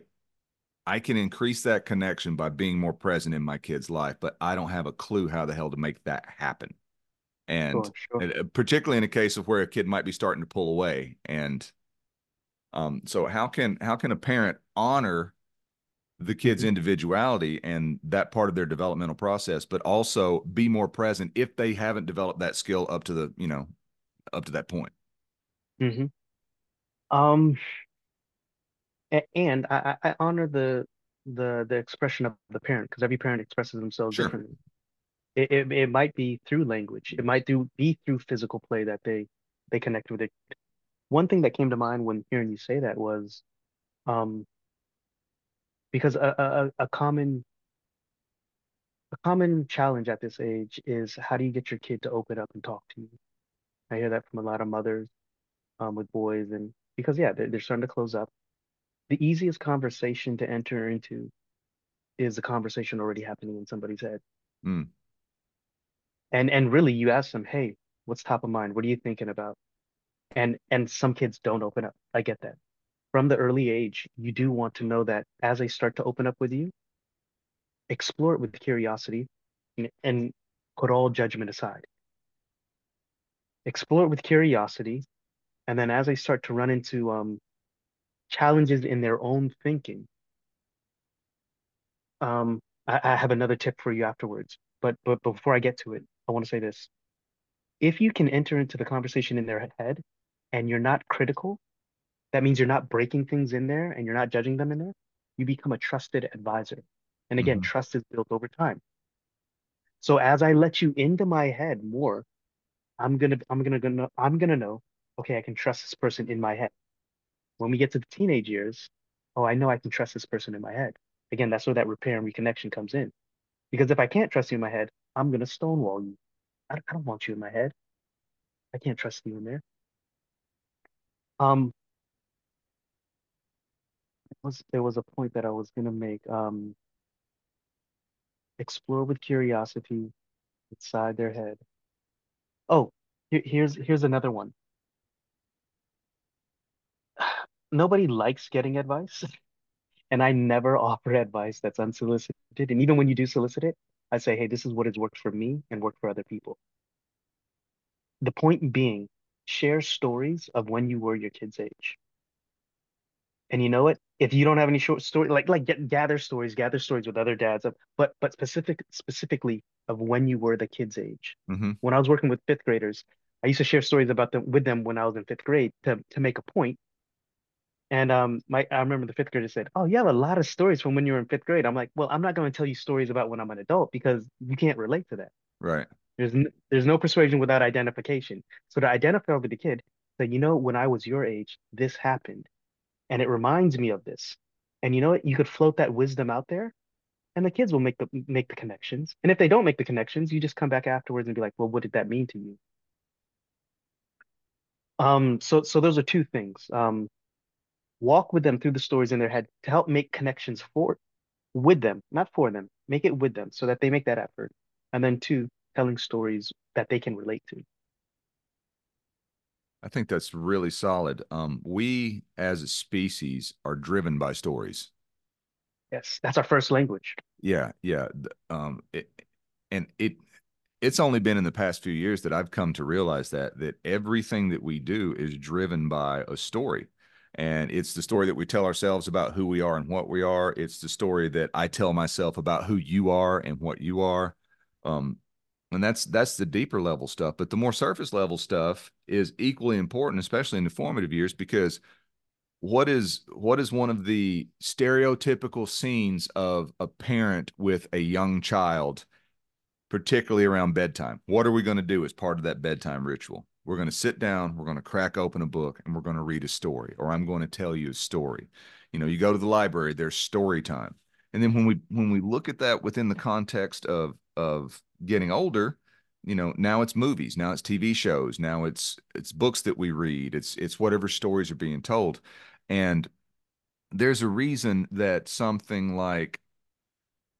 I can increase that connection by being more present in my kid's life, but I don't have a clue how the hell to make that happen. And sure, sure. Uh, particularly in a case of where a kid might be starting to pull away. And um, so how can how can a parent honor the kid's mm-hmm. individuality and that part of their developmental process, but also be more present if they haven't developed that skill up to the, you know, up to that point? Mm-hmm. Um, and I, I honor the the the expression of the parent because every parent expresses themselves sure. differently. It, it it might be through language. It might do be through physical play that they they connect with it. One thing that came to mind when hearing you say that was, um, because a, a, a common a common challenge at this age is how do you get your kid to open up and talk to you? I hear that from a lot of mothers um, with boys, and because yeah, they're, they're starting to close up the easiest conversation to enter into is a conversation already happening in somebody's head. Mm. And and really you ask them, hey, what's top of mind? What are you thinking about? And and some kids don't open up. I get that. From the early age, you do want to know that as they start to open up with you, explore it with curiosity and, and put all judgment aside. Explore it with curiosity. And then as they start to run into um, challenges in their own thinking. Um, I, I have another tip for you afterwards, but but before I get to it, I want to say this. If you can enter into the conversation in their head and you're not critical, that means you're not breaking things in there and you're not judging them in there, you become a trusted advisor. And again, mm-hmm. trust is built over time. So as I let you into my head more, I'm gonna I'm gonna, gonna I'm gonna know, okay, I can trust this person in my head. When we get to the teenage years, oh, I know I can trust this person in my head. Again, that's where that repair and reconnection comes in. Because if I can't trust you in my head, I'm going to stonewall you. I, I don't want you in my head. I can't trust you in there. Um, was there was a point that I was gonna make. Um, explore with curiosity inside their head. Oh, here, here's here's another one nobody likes getting advice. And I never offer advice that's unsolicited. And even when you do solicit it, I say, hey, this is what has worked for me and worked for other people. The point being, share stories of when you were your kid's age. And you know what? If you don't have any short story, like like get, gather stories, gather stories with other dads of, but but specific specifically of when you were the kid's age. Mm-hmm. When I was working with fifth graders, I used to share stories about them with them when I was in fifth grade to to make a point and um, my I remember the fifth grader said, "Oh, you have a lot of stories from when you were in fifth grade." I'm like, "Well, I'm not going to tell you stories about when I'm an adult because you can't relate to that." Right. There's n- there's no persuasion without identification. So to identify with the kid, that you know, when I was your age, this happened, and it reminds me of this. And you know what? You could float that wisdom out there, and the kids will make the make the connections. And if they don't make the connections, you just come back afterwards and be like, "Well, what did that mean to you?" Um. So so those are two things. Um walk with them through the stories in their head to help make connections for with them, not for them. Make it with them so that they make that effort. And then two, telling stories that they can relate to. I think that's really solid. Um, we as a species are driven by stories. Yes, that's our first language. Yeah, yeah. Um, it, and it it's only been in the past few years that I've come to realize that that everything that we do is driven by a story. And it's the story that we tell ourselves about who we are and what we are. It's the story that I tell myself about who you are and what you are. Um, and that's that's the deeper level stuff. But the more surface level stuff is equally important, especially in the formative years, because what is what is one of the stereotypical scenes of a parent with a young child particularly around bedtime what are we going to do as part of that bedtime ritual we're going to sit down we're going to crack open a book and we're going to read a story or i'm going to tell you a story. You know you go to the library there's story time. And then when we when we look at that within the context of of getting older you know now it's movies now it's tv shows now it's it's books that we read it's it's whatever stories are being told. And there's a reason that something like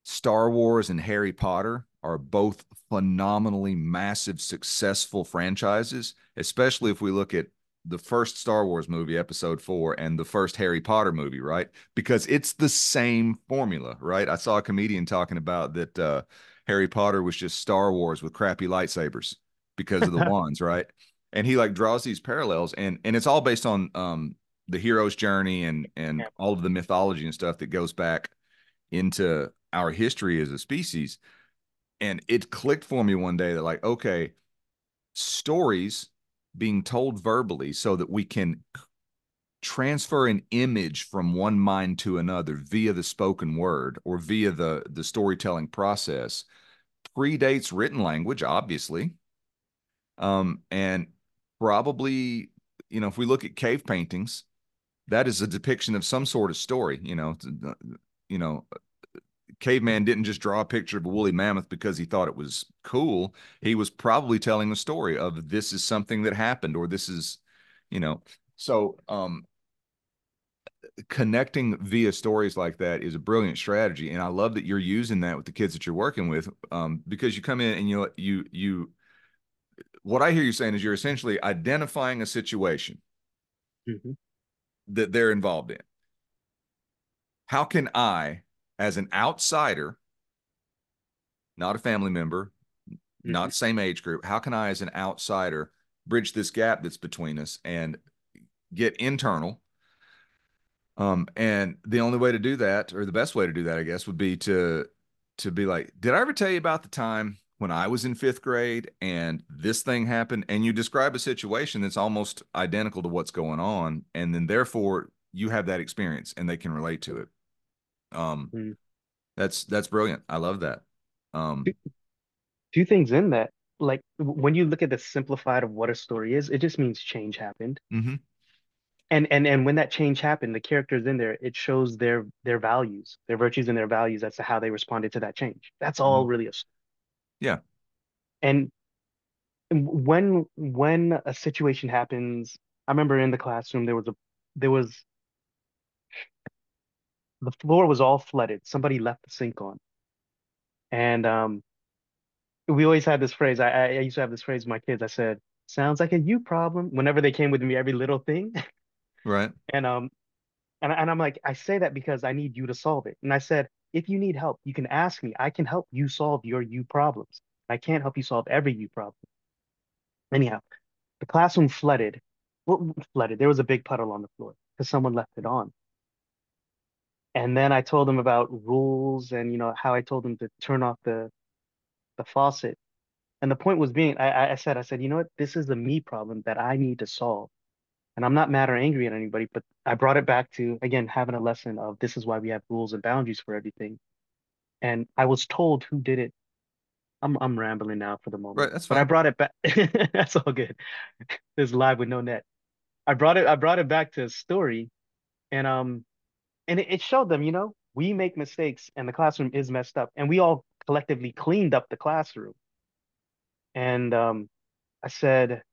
Star Wars and Harry Potter are both phenomenally massive, successful franchises, especially if we look at the first Star Wars movie, episode four, and the first Harry Potter movie, right? Because it's the same formula, right? I saw a comedian talking about that uh, Harry Potter was just Star Wars with crappy lightsabers because of the wands, right? And he like draws these parallels, and and it's all based on um, the hero's journey and and all of the mythology and stuff that goes back into our history as a species and it clicked for me one day that like okay stories being told verbally so that we can transfer an image from one mind to another via the spoken word or via the the storytelling process predates written language obviously um and probably you know if we look at cave paintings that is a depiction of some sort of story. You know, you know, caveman didn't just draw a picture of a woolly mammoth because he thought it was cool. He was probably telling a story of this is something that happened or this is, you know, so um connecting via stories like that is a brilliant strategy and i love that you're using that with the kids that you're working with um, because you come in and you you you what i hear you saying is you're essentially identifying a situation mm-hmm that they're involved in. How can I, as an outsider, not a family member, mm-hmm. not same age group, how can I, as an outsider, bridge this gap that's between us and get internal? Um, and the only way to do that, or the best way to do that, I guess, would be to to be like, did I ever tell you about the time when I was in fifth grade and this thing happened, and you describe a situation that's almost identical to what's going on, and then therefore you have that experience and they can relate to it. Um, mm. that's that's brilliant. I love that. Um, two things in that, like when you look at the simplified of what a story is, it just means change happened. Mm-hmm. And and and when that change happened, the characters in there, it shows their their values, their virtues, and their values as to how they responded to that change. That's all mm-hmm. really a yeah. And when when a situation happens, I remember in the classroom there was a there was the floor was all flooded. Somebody left the sink on. And um we always had this phrase. I, I used to have this phrase with my kids. I said, sounds like a you problem whenever they came with me every little thing. Right. And um and, and I'm like, I say that because I need you to solve it. And I said, if you need help, you can ask me. I can help you solve your you problems. I can't help you solve every you problem. Anyhow, the classroom flooded. Well, flooded. There was a big puddle on the floor because someone left it on. And then I told them about rules and you know how I told them to turn off the the faucet. And the point was being, I, I said, I said, you know what? This is the me problem that I need to solve. And I'm not mad or angry at anybody, but I brought it back to, again, having a lesson of this is why we have rules and boundaries for everything. And I was told who did it. I'm I'm rambling now for the moment. Right, that's fine. But I brought it back. that's all good. This live with no net. I brought it. I brought it back to a story, and um, and it, it showed them. You know, we make mistakes, and the classroom is messed up, and we all collectively cleaned up the classroom. And um, I said,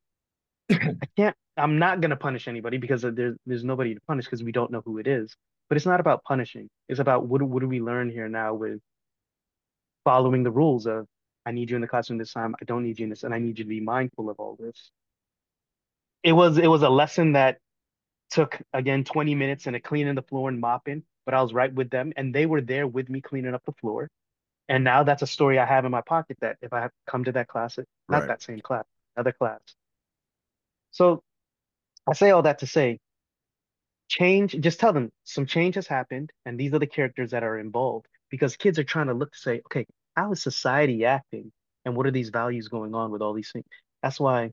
I can't. I'm not gonna punish anybody because there's there's nobody to punish because we don't know who it is. But it's not about punishing. It's about what what do we learn here now with following the rules of I need you in the classroom this time. I don't need you in this, and I need you to be mindful of all this. It was it was a lesson that took again 20 minutes and a cleaning the floor and mopping. but I was right with them, and they were there with me cleaning up the floor. And now that's a story I have in my pocket that if I have come to that class, not Right. that same class, another class. So I say all that to say, change, just tell them some change has happened, and these are the characters that are involved because kids are trying to look to say, okay, how is society acting? And what are these values going on with all these things? That's why,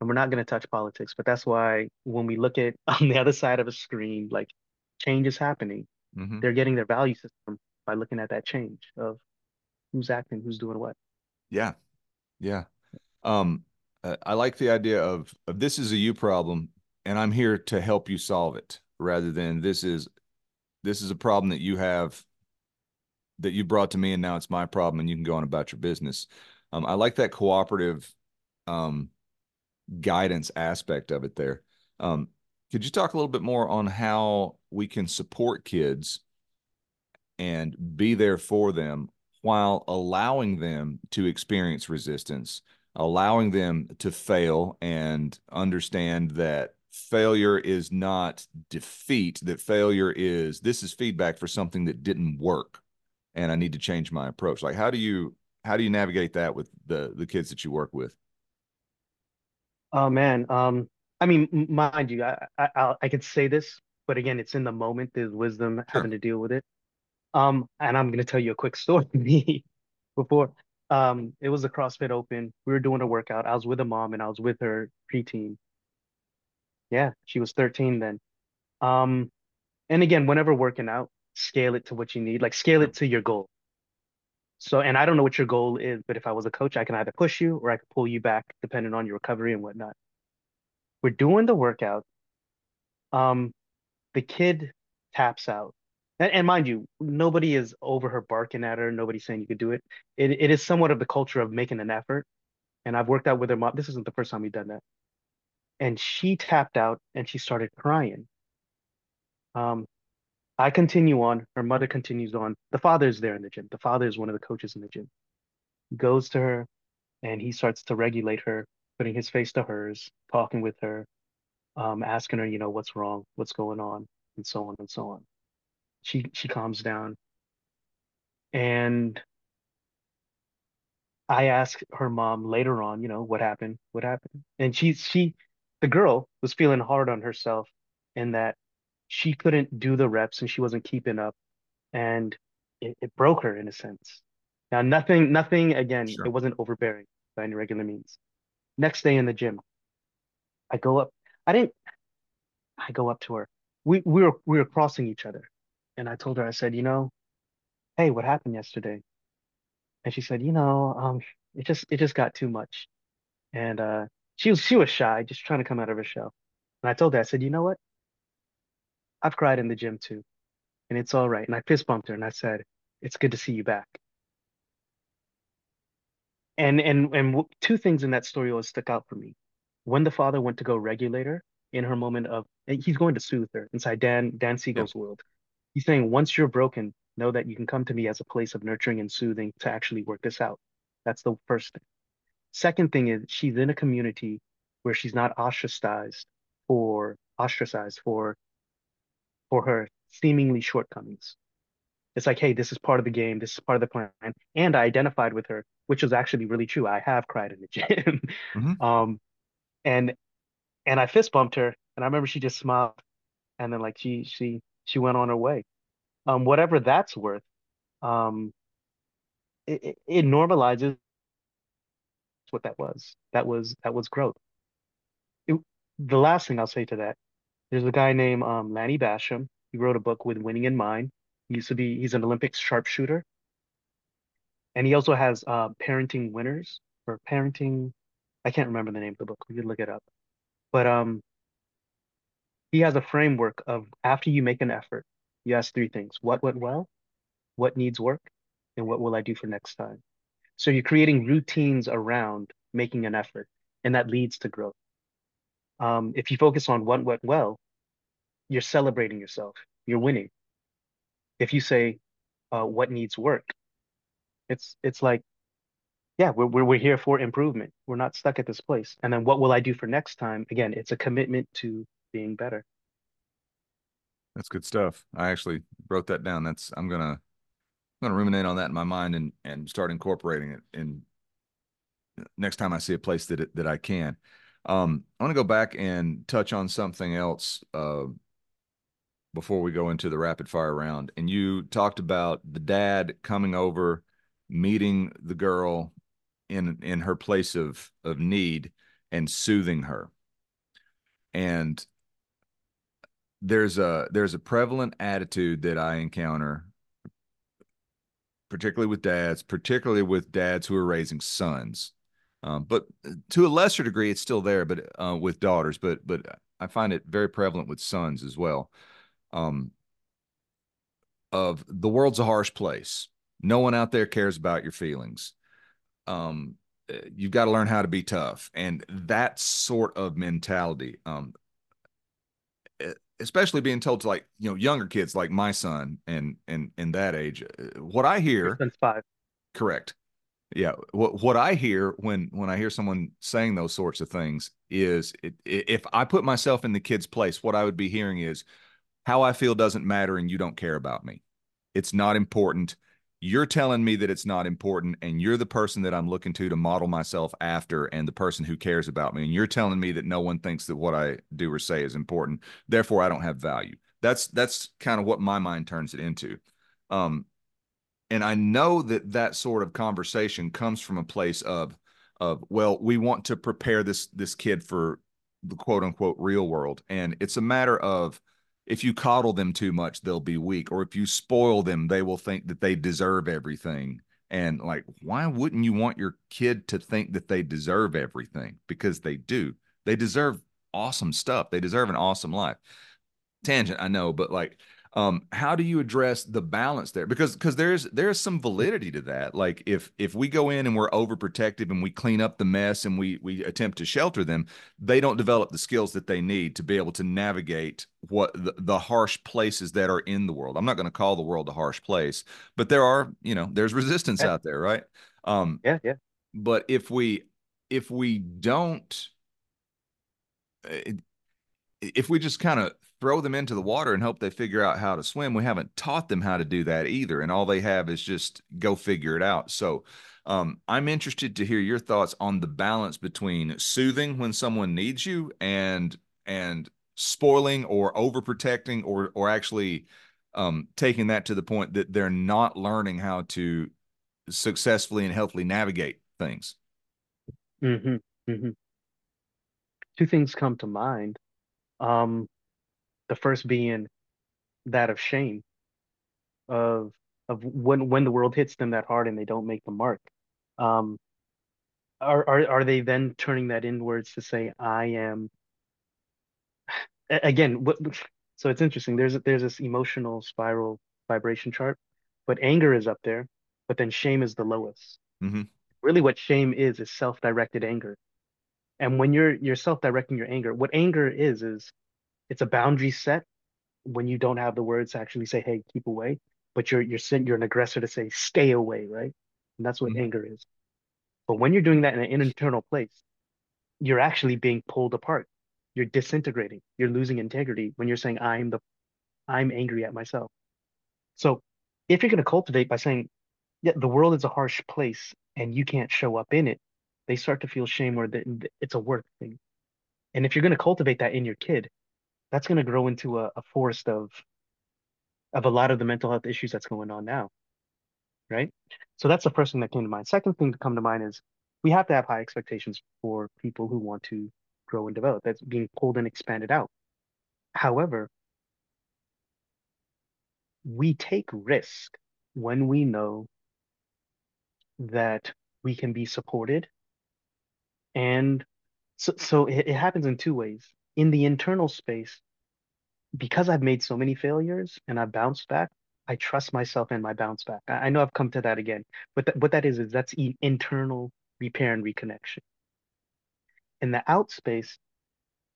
and we're not going to touch politics, but that's why when we look at on the other side of a screen, like change is happening. hmm They're getting their value system by looking at that change of who's acting, who's doing what. Yeah. Yeah. Um, I like the idea of, of this is a you problem, and I'm here to help you solve it, rather than this is this is a problem that you have that you brought to me, and now it's my problem, and you can go on about your business. Um, I like that cooperative um, guidance aspect of it there. Um, could you talk a little bit more on how we can support kids and be there for them while allowing them to experience resistance, allowing them to fail and understand that failure is not defeat, that failure is this is feedback for something that didn't work and I need to change my approach. Like how do you how do you navigate that with the the kids that you work with? Oh man, um, I mean, m- mind you, I, I I I could say this, but again, it's in the moment. There's wisdom Sure. having to deal with it. Um, and I'm gonna tell you a quick story. Me before, um, it was a CrossFit Open. We were doing a workout. I was with a mom and I was with her preteen. Yeah, she was 13 then. Um, and again, whenever working out, scale it to what you need. Like scale Sure. it to your goal. So, and I don't know what your goal is, but if I was a coach, I can either push you or I could pull you back depending on your recovery and whatnot. We're doing the workout. Um, the kid taps out. And, and mind you, nobody is over her barking at her. Nobody's saying you could do it. It it is somewhat of the culture of making an effort. And I've worked out with her mom. This isn't the first time we've done that. And she tapped out and she started crying. Um, I continue on. Her mother continues on. The father is there in the gym. The father is one of the coaches in the gym. Goes to her and he starts to regulate her, putting his face to hers, talking with her, um, asking her, you know, what's wrong, what's going on, and so on and so on. She she calms down and I asked her mom later on, you know, what happened? What happened? And she she the girl was feeling hard on herself in that she couldn't do the reps and she wasn't keeping up and it, it broke her in a sense. Now nothing nothing again, it wasn't overbearing by any regular means. Next day in the gym, I go up. I didn't I go up to her. We we were we were crossing each other. And I told her, I said, you know, hey, what happened yesterday? And she said, you know, um, it just it just got too much. And uh, she was she was shy, just trying to come out of her shell. And I told her, I said, you know what? I've cried in the gym too, and it's all right. And I fist bumped her and I said, it's good to see you back. And and and two things in that story always stuck out for me. When the father went to go regulate her in her moment of, he's going to soothe her inside Dan Dan Yep. Siegel's world. He's saying, once you're broken, know that you can come to me as a place of nurturing and soothing to actually work this out. That's the first thing. Second thing is she's in a community where she's not ostracized for ostracized for for her seemingly shortcomings. It's like, hey, this is part of the game, this is part of the plan. And I identified with her, which was actually really true. I have cried in the gym. hmm Um, and and I fist bumped her, and I remember she just smiled, and then like she she she went on her way. Um, whatever that's worth, um, it, it, it normalizes what that was. That was that was growth. It, the last thing I'll say to that, there's a guy named um, Lanny Bassham. He wrote a book with winning in mind. He used to be he's an Olympic sharpshooter, and he also has uh, parenting winners or parenting. I can't remember the name of the book. We could look it up. But um, he has a framework of after you make an effort, you ask three things: what went well, what needs work, and what will I do for next time. So you're creating routines around making an effort, and that leads to growth. Um, if you focus on what went well, you're celebrating yourself. You're winning. If you say uh, what needs work, it's it's like, yeah, we're, we're we're here for improvement. We're not stuck at this place. And then what will I do for next time? Again, it's a commitment to being better. That's good stuff. I actually wrote that down. That's I'm gonna I'm gonna ruminate on that in my mind and and start incorporating it in next time I see a place that that I can. Um, I want to go back and touch on something else uh, before we go into the rapid fire round. And you talked about the dad coming over, meeting the girl in in her place of of need and soothing her. And there's a there's a prevalent attitude that I encounter particularly with dads, particularly with dads who are raising sons. Um, but to a lesser degree, it's still there, but uh, with daughters. But but I find it very prevalent with sons as well. Um, of the world's a harsh place. No one out there cares about your feelings. Um, eh, you've got to learn how to be tough, and that sort of mentality. Um, especially being told to like you know younger kids like my son and and and that age. Eh, what I hear, five, correct yeah what what i hear when when i hear someone saying those sorts of things is it, if i put myself in the kid's place what i would be hearing is how i feel doesn't matter and you don't care about me. It's not important. You're telling me that it's not important and you're the person that i'm looking to to model myself after and the person who cares about me. And you're telling me that no one thinks that what i do or say is important. Therefore i don't have value. That's that's kind of what my mind turns it into. Um and I know that that sort of conversation comes from a place of of well, we want to prepare this this kid for the quote unquote real world, and it's a matter of if you coddle them too much, they'll be weak, or if you spoil them, they will think that they deserve everything. And like, why wouldn't you want your kid to think that they deserve everything? Because they do. They deserve awesome stuff. They deserve an awesome life. Tangent, I know, but like um, how do you address the balance there? Because because there's there's some validity to that. Like if if we go in and we're overprotective and we clean up the mess and we we attempt to shelter them, they don't develop the skills that they need to be able to navigate what the, the harsh places that are in the world. I'm not going to call the world a harsh place, but there are you know there's resistance yeah. out there, right? Um, yeah, yeah. But if we if we don't eh, if we just kind of throw them into the water and hope they figure out how to swim. We haven't taught them how to do that either. And all they have is just go figure it out. So um, I'm interested to hear your thoughts on the balance between soothing when someone needs you and and spoiling or overprotecting or or actually um, taking that to the point that they're not learning how to successfully and healthily navigate things. Mm-hmm. Mm-hmm. Two things come to mind. Um, the first being that of shame of of when when the world hits them that hard and they don't make the mark. Um are are are they then turning that inwards to say i am again what so it's interesting. There's there's this emotional spiral vibration chart but anger is up there but then shame is the lowest. Mm-hmm. really what shame is is self-directed anger and when you're you're self-directing your anger what anger is is it's a boundary set when you don't have the words to actually say, "Hey, keep away," but you're you're you're an aggressor to say, "Stay away," right? And that's what mm-hmm. anger is. But when you're doing that in an internal place, you're actually being pulled apart. You're disintegrating. You're losing integrity when you're saying, "I'm the, I'm angry at myself." So, if you're going to cultivate by saying, "Yeah, the world is a harsh place and you can't show up in it," they start to feel shame or that it's a work thing. And if you're going to cultivate that in your kid, that's going to grow into a, a forest of of a lot of the mental health issues that's going on now right? So that's the first thing that came to mind. Second thing to come to mind is we have to have high expectations for people who want to grow and develop. That's being pulled and expanded out. However we take risk when we know that we can be supported and so, so it, it happens in two ways in the internal space, because I've made so many failures and I've bounced back, I trust myself and my bounce back. I, I know I've come to that again, but th- what that is is that's e- internal repair and reconnection. In the out space,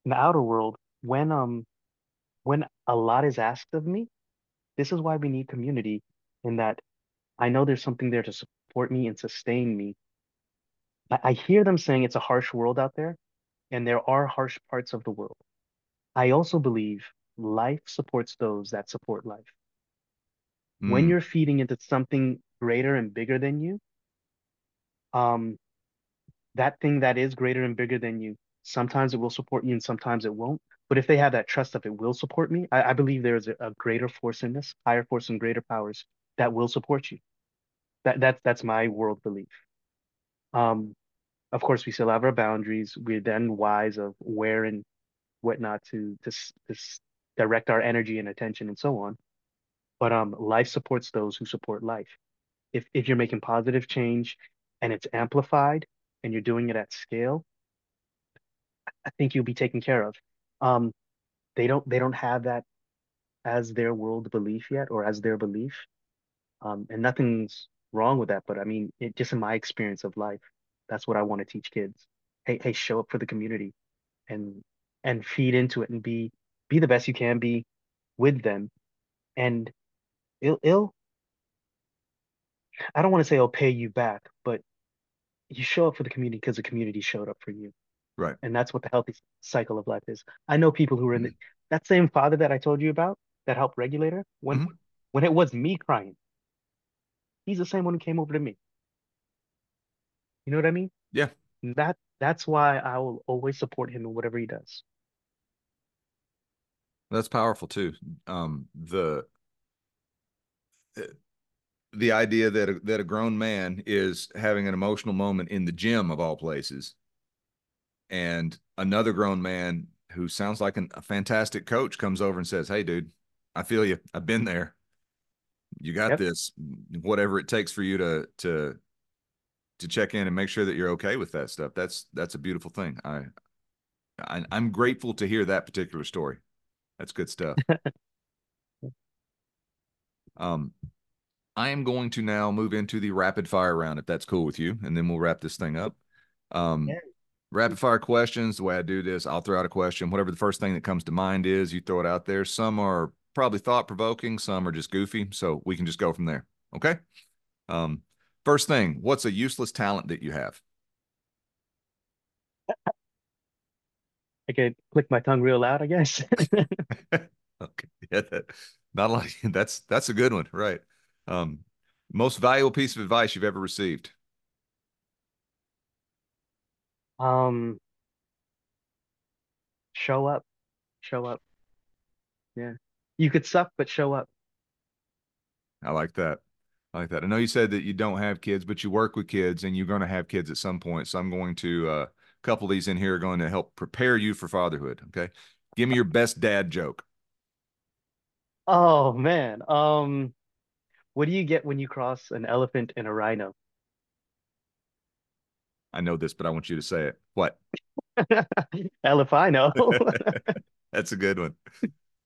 in the outer world, when um when a lot is asked of me, this is why we need community. In that, I know there's something there to support me and sustain me. I, I hear them saying it's a harsh world out there, and there are harsh parts of the world. I also believe life supports those that support life. When Mm, you're feeding into something greater and bigger than you, um, that thing that is greater and bigger than you, sometimes it will support you and sometimes it won't. But if they have that trust of it will support me, I, I believe there's a, a greater force in this, higher force and greater powers that will support you. That that's that's my world belief. Um, of course, we still have our boundaries. We're then wise of where and whatnot to to, to direct our energy and attention and so on. But um, life supports those who support life. If if you're making positive change and it's amplified and you're doing it at scale, I think you'll be taken care of. Um, they don't they don't have that as their world belief yet or as their belief. Um, and nothing's wrong with that. But I mean, it just in my experience of life, that's what I want to teach kids. Hey, hey, show up for the community and and feed into it and be be the best you can be with them. And it'll, it'll I don't want to say it'll pay you back, but you show up for the community because the community showed up for you. right. And that's what the healthy cycle of life is. I know people who are in the, Mm, that same father that I told you about that helped regulator when mhm. when it was me crying, he's the same one who came over to me. You know what I mean? Yeah, That that's why I will always support him in whatever he does. that's powerful too. Um, the the idea that a, that a grown man is having an emotional moment in the gym of all places, and another grown man who sounds like an, a fantastic coach comes over and says, "Hey, dude, I feel you. I've been there. You got Yep. this. Whatever it takes for you to to to check in and make sure that you're okay with that stuff. That's that's a beautiful thing. I, I I'm grateful to hear that particular story. That's good stuff. Um, I am going to now move into the rapid fire round, if that's cool with you, and then we'll wrap this thing up. Um, Yeah. rapid fire questions. The way I do this, I'll throw out a question. Whatever the first thing that comes to mind is, you throw it out there. Some are probably thought provoking, some are just goofy. So we can just go from there. Okay. Um, first thing, what's a useless talent that you have? I could click my tongue real loud, I guess. okay. Yeah, that, not like that's that's a good one, right? Um, most valuable piece of advice you've ever received. Um, show up, show up. Yeah. You could suck, but show up. I like that. I like that. I know you said that you don't have kids, but you work with kids and you're going to have kids at some point. So I'm going to uh, a couple of these in here are going to help prepare you for fatherhood. Okay. Give me your best dad joke. Oh man. Um, what do you get when you cross an elephant and a rhino? I know this, but I want you to say it. What? Hell if I know. That's a good one.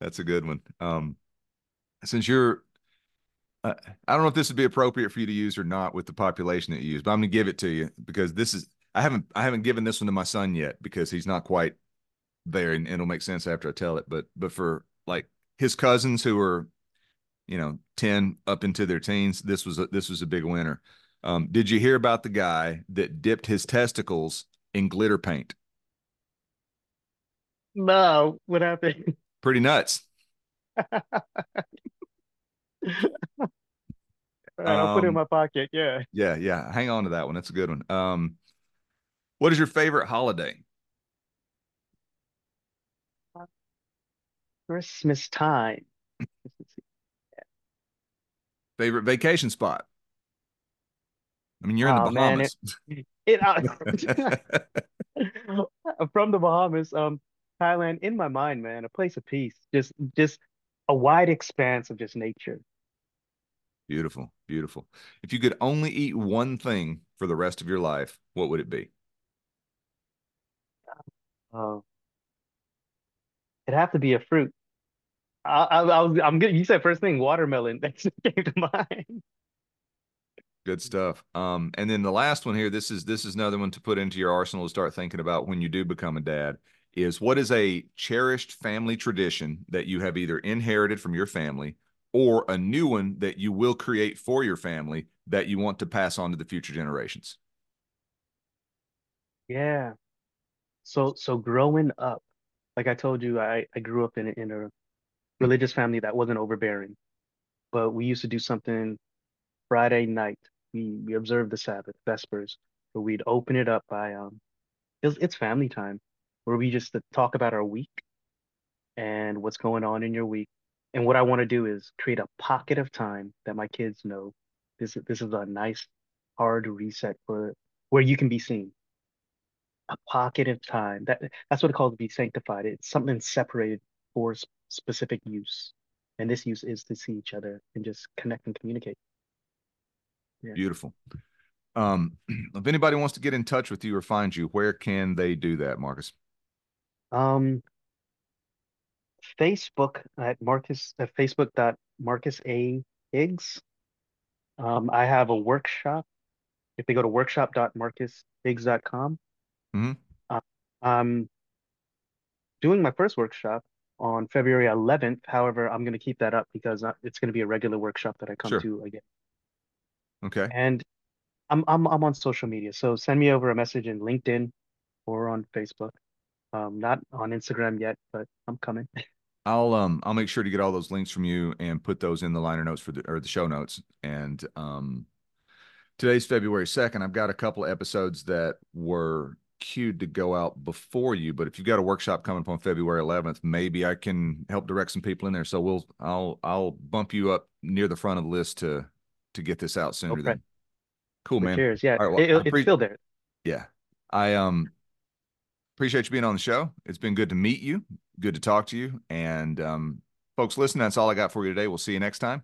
That's a good one. Um, since you're, I don't know if this would be appropriate for you to use or not with the population that you use, but I'm going to give it to you because this is, I haven't, I haven't given this one to my son yet because he's not quite there and, and it'll make sense after I tell it. But, but for like his cousins who are, you know, 10 up into their teens, this was, a, this was a big winner. Um, did you hear about the guy that dipped his testicles in glitter paint? No, what happened? Pretty nuts. All right, I'll put it in Um, my pocket. Yeah. yeah, yeah. Hang on to that one. That's a good one. Um, what is your favorite holiday? Christmas time. Favorite vacation spot? I mean, you're in the Oh man, it, Bahamas. it uh, from the Bahamas, um, Thailand in my mind, man, a place of peace. Just just a wide expanse of just nature. Beautiful, beautiful. If you could only eat one thing for the rest of your life, what would it be? Uh, it'd have to be a fruit. I, I, I was I'm good. You said first thing watermelon. That just came to mind. Good stuff. Um, and then the last one here, this is this is another one to put into your arsenal to start thinking about when you do become a dad. Is what is a cherished family tradition that you have either inherited from your family or a new one that you will create for your family that you want to pass on to the future generations? Yeah. So so growing up, like I told you, I I grew up in a, in a religious family that wasn't overbearing. But we used to do something Friday night. We we observed the Sabbath, Vespers, but we'd open it up by um it's family time where we just talk about our week and what's going on in your week. And what I want to do is create a pocket of time that my kids know this this is a nice hard reset for where you can be seen. A pocket of time. That that's what it calls to be sanctified. It's something separated for specific use. And this use is to see each other and just connect and communicate. Yeah. Beautiful. Um, if anybody wants to get in touch with you or find you, where can they do that, Marcus? Um, Facebook at Marcus at Facebook dot Marcus A. Higgs. Um, I have a workshop. If they go to workshop dot workshop.marcushiggs.com, Mhm. uh, I'm doing my first workshop on February 11th. However, I'm going to keep that up because uh, it's going to be a regular workshop that I come Sure. to again. Okay. And I'm I'm I'm on social media, so send me over a message in LinkedIn or on Facebook. Um, not on Instagram yet, but I'm coming. I'll um I'll make sure to get all those links from you and put those in the liner notes for the or the show notes. And um today's February 2nd. I've got a couple of episodes that were queued to go out before you, but if you've got a workshop coming up on February 11th, maybe I can help direct some people in there. So we'll I'll I'll bump you up near the front of the list to to get this out sooner Okay. than cool, man. cheers. Yeah, right, well, it- it's still there. Yeah. I um appreciate you being on the show. It's been good to meet you, good to talk to you. And um folks, listen, that's all I got for you today. We'll see you next time.